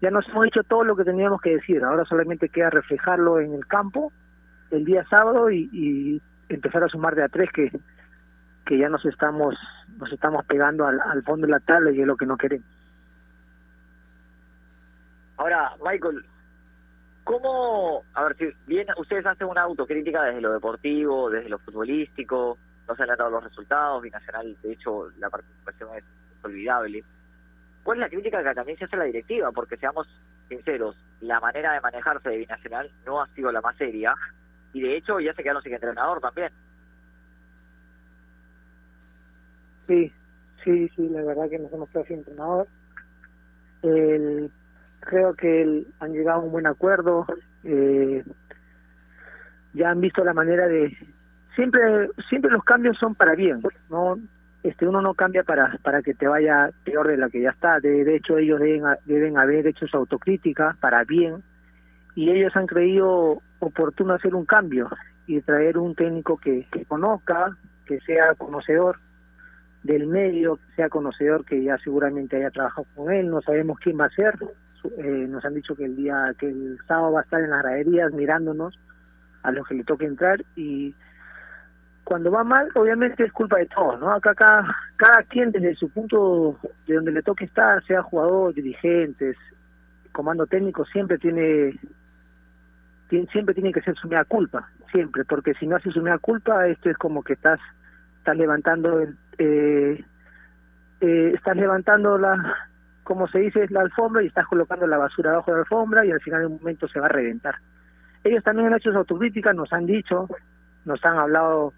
ya nos hemos dicho todo lo que teníamos que decir. Ahora solamente queda reflejarlo en el campo el día sábado y, y empezar a sumar de a tres que que ya nos estamos nos estamos pegando al, al fondo de la tabla y es lo que no queremos. Ahora, Michael, ¿cómo, a ver, si bien ustedes hacen una autocrítica desde lo deportivo, desde lo futbolístico, no se han dado los resultados, Binacional, de hecho, la participación es olvidable. ¿Cuál es la crítica que también se hace a la directiva? Porque seamos sinceros, la manera de manejarse de Binacional no ha sido la más seria y de hecho ya se quedaron sin entrenador también. Sí, sí, sí, la verdad que nos hemos quedado sin entrenador. El, creo que el- han llegado a un buen acuerdo. eh, ya han visto la manera de siempre siempre los cambios son para bien, no este uno no cambia para para que te vaya peor de la que ya está. De, de hecho ellos deben deben haber hecho su autocrítica para bien y ellos han creído oportuno hacer un cambio y traer un técnico que, conozca, que sea conocedor del medio, que sea conocedor que ya seguramente haya trabajado con él, no sabemos quién va a ser, eh, nos han dicho que el día, que el sábado va a estar en las graderías mirándonos a los que le toque entrar y cuando va mal, obviamente es culpa de todos, ¿no? Acá cada, cada quien desde su punto de donde le toque estar, sea jugador, dirigentes, comando técnico, siempre tiene, tiene siempre tiene que ser su mea culpa, siempre, porque si no haces su mea culpa, esto es como que estás, estás levantando el, eh, eh, estás levantando la, como se dice, la alfombra y estás colocando la basura abajo de la alfombra y al final de un momento se va a reventar. Ellos también han hecho su autocrítica, nos han dicho, nos han hablado,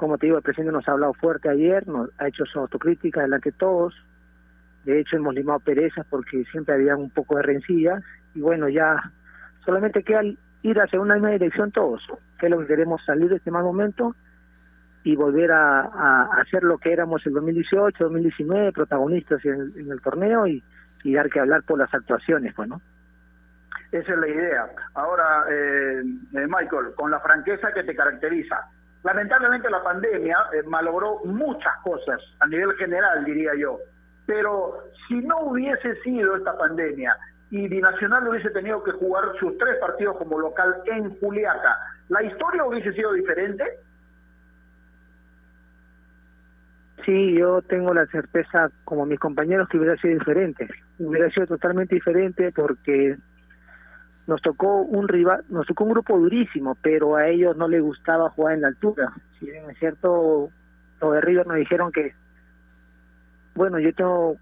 como te digo, el presidente nos ha hablado fuerte ayer, nos ha hecho su autocrítica delante de todos. De hecho, hemos limado perezas porque siempre había un poco de rencillas. Y bueno, ya solamente queda ir hacia una misma dirección todos, que es lo que queremos salir de este mal momento y volver a, a hacer lo que éramos el 2018, 2019, protagonistas en el, en el torneo y, dar que hablar por las actuaciones, pues. Esa es la idea. Ahora, eh, eh, Michael, con la franqueza que te caracteriza, lamentablemente la pandemia eh, malogró muchas cosas a nivel general, diría yo. Pero si no hubiese sido esta pandemia y Binacional hubiese tenido que jugar sus tres partidos como local en Juliaca, ¿la historia hubiese sido diferente? Sí, yo tengo la certeza, como mis compañeros, que hubiera sido diferente. Hubiera sido totalmente diferente porque nos tocó un rival, nos tocó un grupo durísimo, pero a ellos no les gustaba jugar en la altura. Si bien es cierto, los de River nos dijeron que, bueno, yo tengo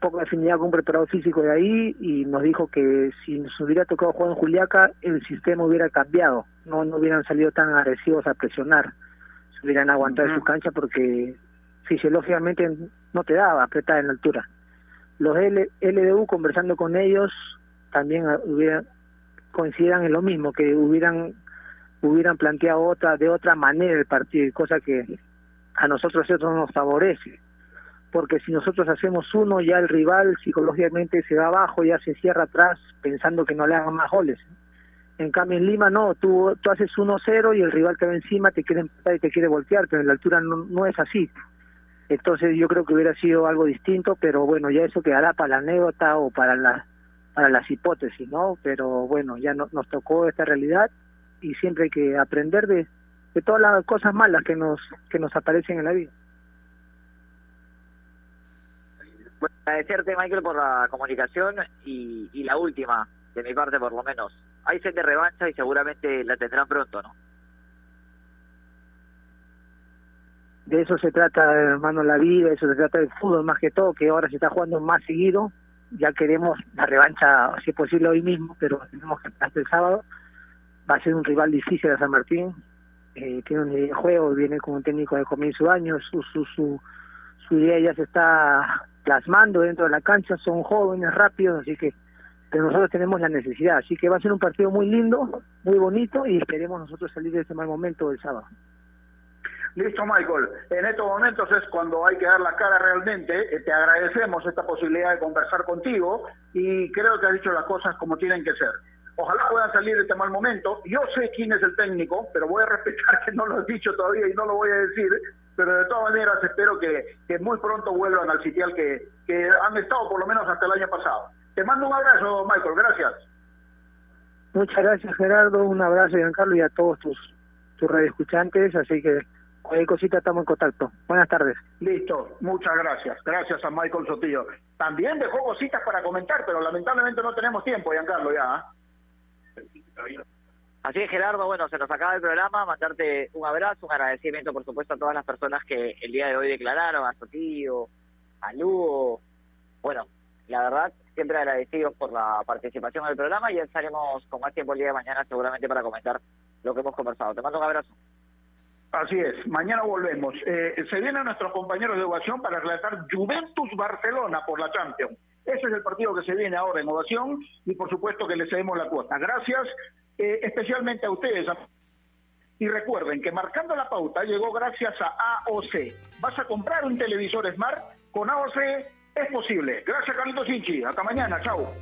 poco de afinidad con un preparado físico de ahí y nos dijo que si nos hubiera tocado jugar en Juliaca, el sistema hubiera cambiado, no, no hubieran salido tan agresivos a presionar, se hubieran aguantado en su cancha porque fisiológicamente no te daba apretar en la altura. Los L LDU conversando con ellos también hubieran coincidan en lo mismo, que hubieran hubieran planteado otra de otra manera el partido, cosa que a nosotros eso no nos favorece, porque si nosotros hacemos uno, ya el rival psicológicamente se va abajo, ya se cierra atrás pensando que no le hagan más goles. En cambio en Lima no, tú, tú haces 1-0 y el rival te va encima, te quiere empatar y te quiere voltear, pero en la altura no, no es así. Entonces yo creo que hubiera sido algo distinto, pero bueno, ya eso quedará para la anécdota o para la para las hipótesis, ¿no? Pero bueno, ya no, nos tocó esta realidad y siempre hay que aprender de, de todas las cosas malas que nos que nos aparecen en la vida. Bueno, agradecerte, Michael, por la comunicación y, y la última, de mi parte por lo menos. Hay sed de revancha y seguramente la tendrán pronto, ¿no? De eso se trata, hermano, la vida, eso se trata del fútbol más que todo, que ahora se está jugando más seguido. Ya queremos la revancha, si es posible, hoy mismo, pero tenemos que hasta el sábado. Va a ser un rival difícil a San Martín. Eh, tiene un idea de juego, viene con un técnico de comienzo de año, su, su, su, su idea ya se está plasmando dentro de la cancha, son jóvenes, rápidos, así que pero nosotros tenemos la necesidad, así que va a ser un partido muy lindo, muy bonito y esperemos nosotros salir de ese mal momento del sábado. Listo, Michael. En estos momentos es cuando hay que dar la cara realmente. Eh, Te agradecemos esta posibilidad de conversar contigo y creo que has dicho las cosas como tienen que ser. Ojalá puedan salir de este mal momento. Yo sé quién es el técnico, pero voy a respetar que no lo has dicho todavía y no lo voy a decir. Pero de todas maneras espero que, muy pronto vuelvan al sitial que, que han estado por lo menos hasta el año pasado. Te mando un abrazo, Michael. Gracias. Muchas gracias Gerardo, un abrazo Giancarlo y a todos tus, tus radioescuchantes, así que cualquier cosita estamos en contacto. Buenas tardes. Listo, muchas gracias. Gracias a Michael Sotillo. También dejó cositas para comentar, pero lamentablemente no tenemos tiempo, Giancarlo, ya. ¿ah? Así es, Gerardo, bueno, se nos acaba el programa, mandarte un abrazo, un agradecimiento, por supuesto, a todas las personas que el día de hoy declararon, a Sotillo, a Lugo, bueno, la verdad, siempre agradecidos por la participación en el programa y ya estaremos con más tiempo el día de mañana seguramente para comentar lo que hemos conversado. Te mando un abrazo. Así es, mañana volvemos. Eh, se vienen nuestros compañeros de Ovación para relatar Juventus-Barcelona por la Champions. Ese es el partido que se viene ahora en Ovación y por supuesto que le cedemos la cuota. Gracias eh, especialmente a ustedes. Y recuerden que marcando la pauta llegó gracias a AOC. ¿Vas a comprar un televisor Smart? Con AOC es posible. Gracias, Carlitos Sinchi. Hasta mañana. Chao.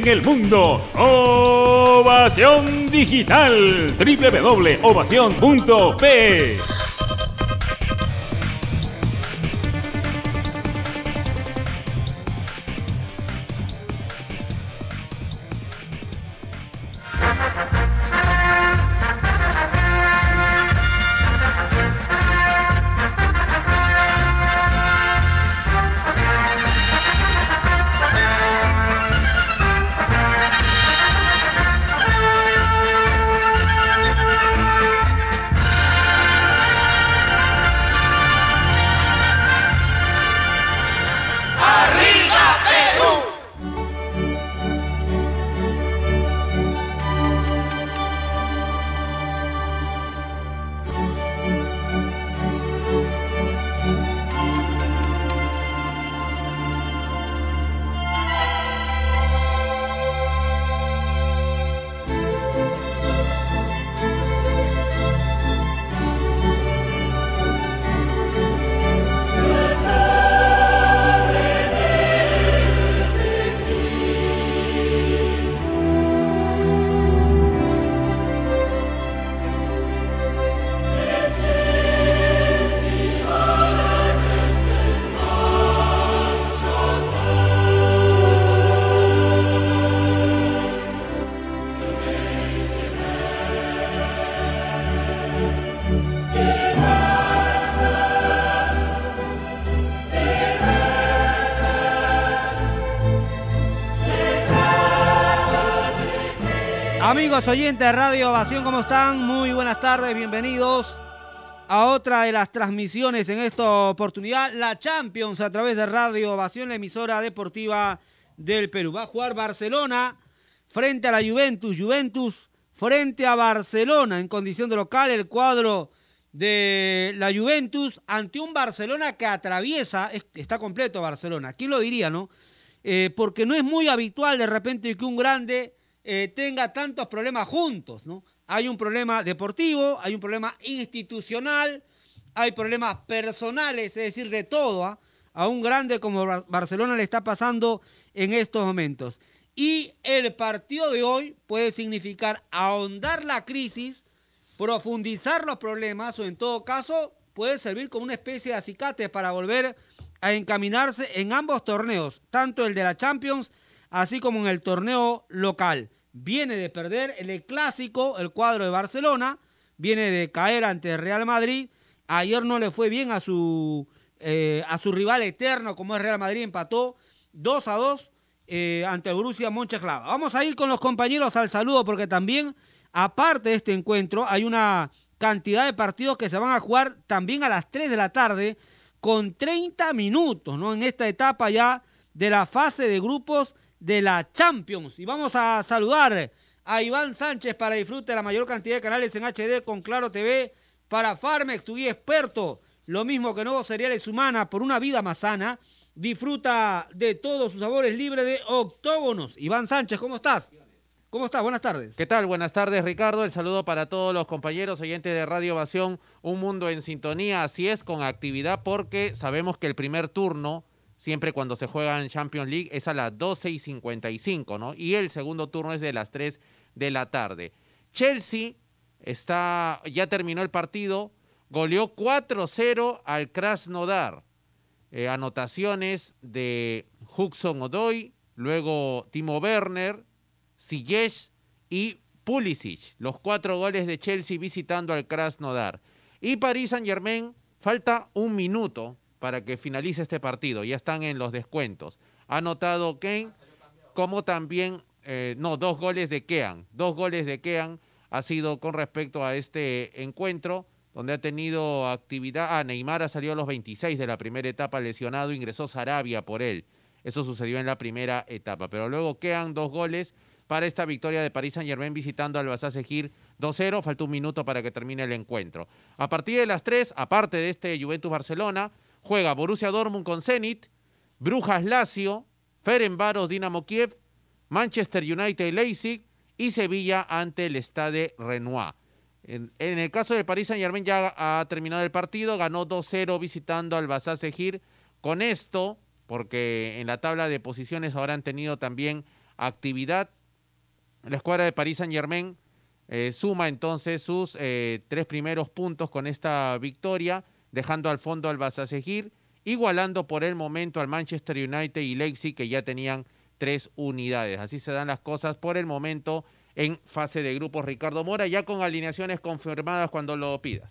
En el mundo, Ovación Digital, www.ovación.p. Amigos oyentes de Radio Ovación, ¿cómo están? Muy buenas tardes, bienvenidos a otra de las transmisiones en esta oportunidad, la Champions a través de Radio Ovación, la emisora deportiva del Perú. Va a jugar Barcelona frente a la Juventus. Juventus frente a Barcelona en condición de local. El cuadro de la Juventus ante un Barcelona que atraviesa, está completo Barcelona, ¿quién lo diría, no? Eh, porque no es muy habitual de repente que un grande eh, tenga tantos problemas juntos, ¿no? Hay un problema deportivo, hay un problema institucional, hay problemas personales, es decir, de todo. ¿ah? A un grande como Barcelona le está pasando en estos momentos. Y el partido de hoy puede significar ahondar la crisis, profundizar los problemas o en todo caso puede servir como una especie de acicate para volver a encaminarse en ambos torneos, tanto el de la Champions así como en el torneo local. Viene de perder el clásico, el cuadro de Barcelona, viene de caer ante Real Madrid. Ayer no le fue bien a su, eh, a su rival eterno como es Real Madrid, empató 2 a 2 eh, ante el Borussia Mönchengladbach. Vamos a ir con los compañeros al saludo porque también Aparte de este encuentro, hay una cantidad de partidos que se van a jugar también a las 3 de la tarde con 30 minutos, ¿no? En esta etapa ya de la fase de grupos de la Champions. Y vamos a saludar a Iván Sánchez para disfrute de la mayor cantidad de canales en HD con Claro TV para Farmex, tu guía experto. Lo mismo que Nuevos Cereales Humana por una vida más sana. Disfruta de todos sus sabores libres de octógonos. Iván Sánchez, ¿cómo estás? ¿Cómo estás? Buenas tardes. ¿Qué tal? Buenas tardes, Ricardo. El saludo para todos los compañeros oyentes de Radio Ovación. Un mundo en sintonía, así es, con actividad, porque sabemos que el primer turno, siempre cuando se juega en Champions League, es a las 12 y 55, ¿no? Y el segundo turno es de las 3 de la tarde. Chelsea está, ya terminó el partido, goleó 4-0 al Krasnodar. Eh, anotaciones de Huxon Odoy, luego Timo Werner, Ziyech y Pulisic, los cuatro goles de Chelsea visitando al Krasnodar. Y París Saint Germain, falta un minuto para que finalice este partido, ya están en los descuentos. Ha anotado Kane, como también, eh, no, dos goles de Kean, dos goles de Kean ha sido con respecto a este encuentro, donde ha tenido actividad. Ah, Neymar ha salido a los 26 de la primera etapa lesionado, ingresó Sarabia por él. Eso sucedió en la primera etapa, pero luego quedan dos goles para esta victoria de París Saint Germain visitando al Basasegir 2-0. Falta un minuto para que termine el encuentro. A partir de las 3, aparte de este Juventus Barcelona, juega Borussia Dortmund con Zenit, Brujas Lazio, Ferenbaros Dinamo Kiev, Manchester United Leipzig y Sevilla ante el Stade Renoir. En, el caso de París Saint Germain ya ha terminado el partido, ganó 2-0 visitando al Basasegir. Con esto, porque en la tabla de posiciones ahora han tenido también actividad la escuadra de París Saint Germain eh, suma entonces sus eh, tres primeros puntos con esta victoria, dejando al fondo al Basasegir, igualando por el momento al Manchester United y Leipzig que ya tenían tres unidades. Así se dan las cosas por el momento en fase de grupos Ricardo Mora, ya con alineaciones confirmadas cuando lo pidas.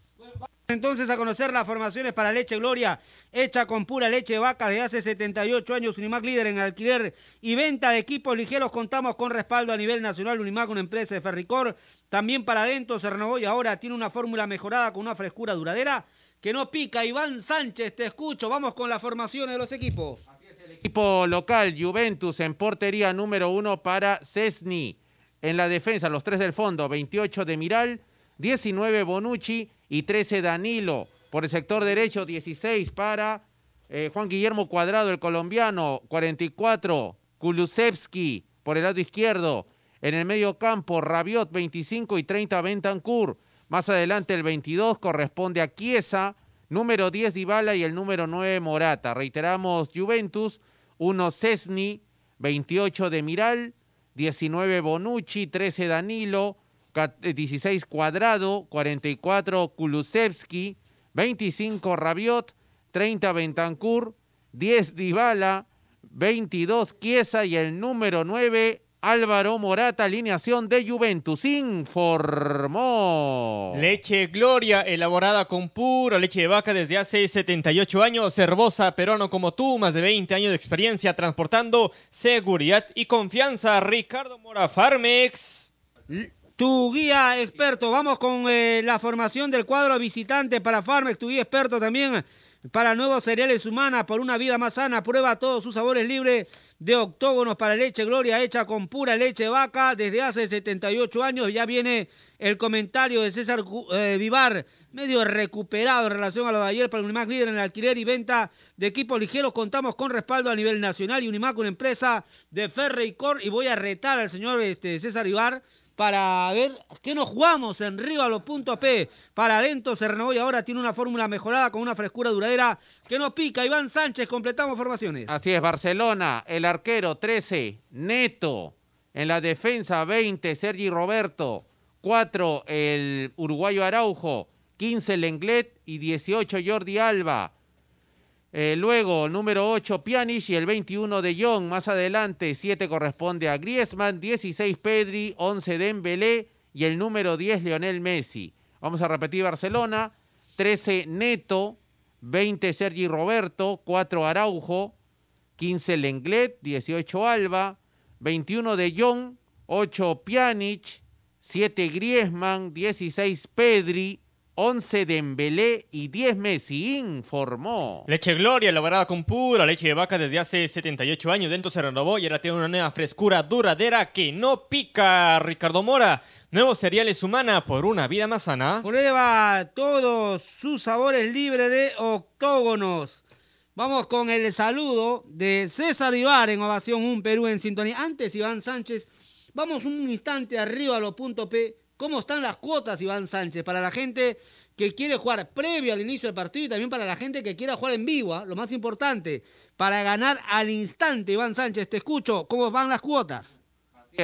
Entonces a conocer las formaciones para Leche Gloria, hecha con pura leche vaca de hace 78 años, Unimac líder en alquiler y venta de equipos ligeros, contamos con respaldo a nivel nacional, Unimac una empresa de Ferricor, también para adentro se renovó y ahora tiene una fórmula mejorada con una frescura duradera que no pica. Iván Sánchez, te escucho, vamos con las formaciones de los equipos. Equipo local, Juventus en portería número uno para Cesni. En la defensa, los tres del fondo, 28 de Miral, 19 Bonucci, y 13 Danilo. Por el sector derecho, 16 para eh, Juan Guillermo Cuadrado, el colombiano, 44 Kulusevski por el lado izquierdo. En el medio campo, Rabiot, 25 y 30 Bentancur. Más adelante, el 22 corresponde a Chiesa, número 10 Dybala y el número 9 Morata. Reiteramos, Juventus, 1 Cesni, 28 de Miral, 19 Bonucci, 13 Danilo, 16 Cuadrado, 44 Kulusevski, 25 Rabiot, 30 Bentancur, 10 Dybala, 22 Chiesa y el número 9 Álvaro Morata, alineación de Juventus, informó. Leche Gloria, elaborada con pura leche de vaca desde hace 78 años, herbosa, peruano como tú, más de 20 años de experiencia transportando seguridad y confianza. Ricardo Mora Farmex tu guía experto. Vamos con eh, la formación del cuadro visitante para Farmex, tu guía experto también para nuevos cereales humanas por una vida más sana. Prueba todos sus sabores libres de octógonos para leche Gloria hecha con pura leche vaca desde hace 78 años. Ya viene el comentario de César eh, Vivar, medio recuperado en relación a lo de ayer para Unimac líder en el alquiler y venta de equipos ligeros. Contamos con respaldo a nivel nacional y Unimac, una empresa de Ferre y Cor. Y voy a retar al señor este, César Vivar para ver qué nos jugamos en P. Para adentro se renovó y ahora tiene una fórmula mejorada con una frescura duradera que no pica. Iván Sánchez, completamos formaciones. Así es, Barcelona, el arquero 13, Neto. En la defensa 20, Sergi Roberto. 4, el uruguayo Araujo. 15, Lenglet y 18, Jordi Alba. Eh, luego, número 8, Pjanic y el 21 de Jong. Más adelante, 7 corresponde a Griezmann, 16 Pedri, 11 Dembélé y el número 10 Lionel Messi. Vamos a repetir Barcelona, 13 Neto, 20 Sergi Roberto, 4 Araujo, 15 Lenglet, 18 Alba, 21 de Jong, 8 Pjanic, 7 Griezmann, 16 Pedri, 11 Dembélé y 10 Messi, informó. Leche Gloria, elaborada con pura leche de vaca desde hace 78 años. Dentro se renovó y ahora tiene una nueva frescura duradera que no pica. Ricardo Mora, nuevos cereales humana por una vida más sana. Prueba todos sus sabores libres de octógonos. Vamos con el saludo de César Ibar en Ovación Un Perú en sintonía. Antes, Iván Sánchez, vamos un instante arriba a lo punto P ¿Cómo están las cuotas, Iván Sánchez? Para la gente que quiere jugar previo al inicio del partido y también para la gente que quiera jugar en vivo, ¿ah? lo más importante, para ganar al instante, Iván Sánchez, te escucho, ¿cómo van las cuotas?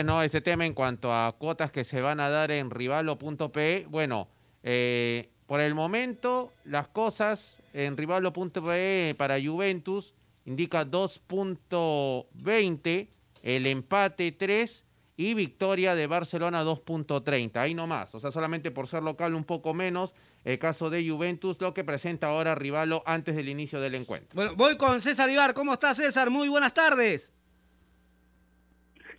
No, ese tema en cuanto a cuotas que se van a dar en rivalo.pe, bueno, eh, por el momento las cosas en rivalo.pe para Juventus indica 2.20, el empate 3 y victoria de Barcelona 2.30. Ahí nomás, o sea, solamente por ser local un poco menos. El caso de Juventus, lo que presenta ahora Rivalo antes del inicio del encuentro. Bueno, voy con César Ibar. ¿Cómo está César? Muy buenas tardes.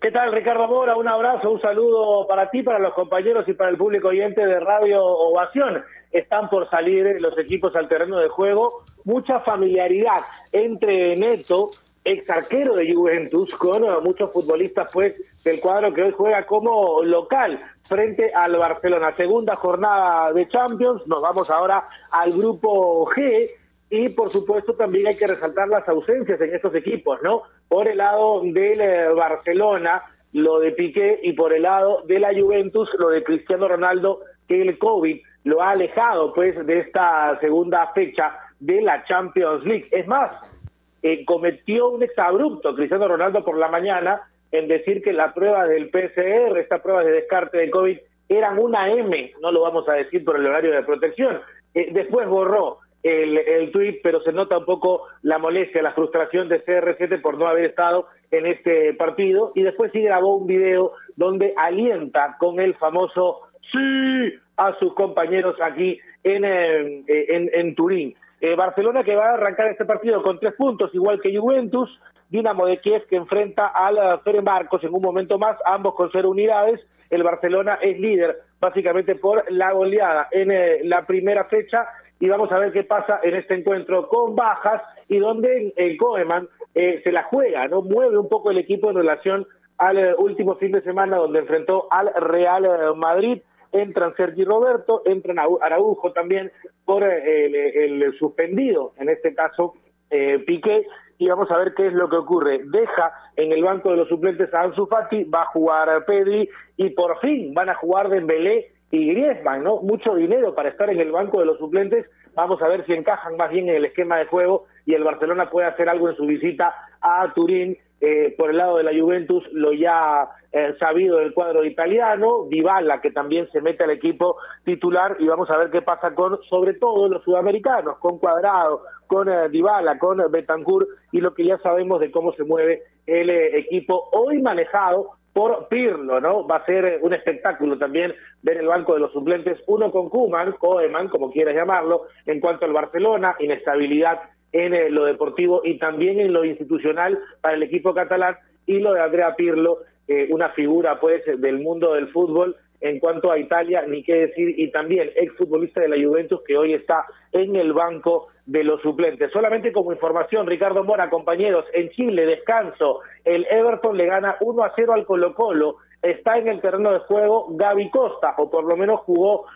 ¿Qué tal, Ricardo Mora? Un abrazo, un saludo para ti, para los compañeros y para el público oyente de Radio Ovación. Están por salir los equipos al terreno de juego. Mucha familiaridad entre Neto, ex arquero de Juventus, con muchos futbolistas pues del cuadro que hoy juega como local frente al Barcelona. Segunda jornada de Champions, nos vamos ahora al grupo G y por supuesto también hay que resaltar las ausencias en estos equipos, ¿no? Por el lado del eh, Barcelona, lo de Piqué y por el lado de la Juventus, lo de Cristiano Ronaldo, que el COVID lo ha alejado pues de esta segunda fecha de la Champions League. Es más, eh, cometió un exabrupto Cristiano Ronaldo por la mañana en decir que la prueba del PCR, esta prueba de descarte de COVID, eran una M, no lo vamos a decir por el horario de protección. Eh, después borró el, el tuit, pero se nota un poco la molestia, la frustración de CR7 por no haber estado en este partido. Y después sí grabó un video donde alienta con el famoso sí a sus compañeros aquí en, eh, Turín. Eh, Barcelona que va a arrancar este partido con tres puntos, igual que Juventus, Dinamo de Kiev que enfrenta al Marcos en un momento más, ambos con cero unidades. El Barcelona es líder básicamente por la goleada en eh, la primera fecha. Y vamos a ver qué pasa en este encuentro con bajas y donde el Koeman eh, se la juega, no mueve un poco el equipo en relación al último fin de semana donde enfrentó al Real Madrid entran Sergi Roberto, entran Araujo también por eh, el, suspendido, en este caso eh, Piqué, y vamos a ver qué es lo que ocurre. Deja en el banco de los suplentes a Ansu Fati, va a jugar Pedri y por fin van a jugar Dembélé y Griezmann, ¿no? Mucho dinero para estar en el banco de los suplentes. Vamos a ver si encajan más bien en el esquema de juego y el Barcelona puede hacer algo en su visita a Turín eh, por el lado de la Juventus, lo ya eh, sabido del cuadro italiano, Dybala, que también se mete al equipo titular, y vamos a ver qué pasa con, sobre todo, los sudamericanos, con Cuadrado, con eh, con Betancourt, y lo que ya sabemos de cómo se mueve el equipo hoy manejado por Pirlo, ¿no? Va a ser un espectáculo también ver el banco de los suplentes, uno con Kuman, Koeman, como quieras llamarlo, en cuanto al Barcelona, inestabilidad en eh, lo deportivo y también en lo institucional para el equipo catalán y lo de Andrea Pirlo, una figura pues del mundo del fútbol en cuanto a Italia, ni qué decir, y también exfutbolista de la Juventus que hoy está en el banco de los suplentes. Solamente como información, Ricardo Mora, compañeros, en Chile, descanso, el Everton le gana 1 a 0 al Colo Colo, está en el terreno de juego Gaby Costa, o por lo menos jugó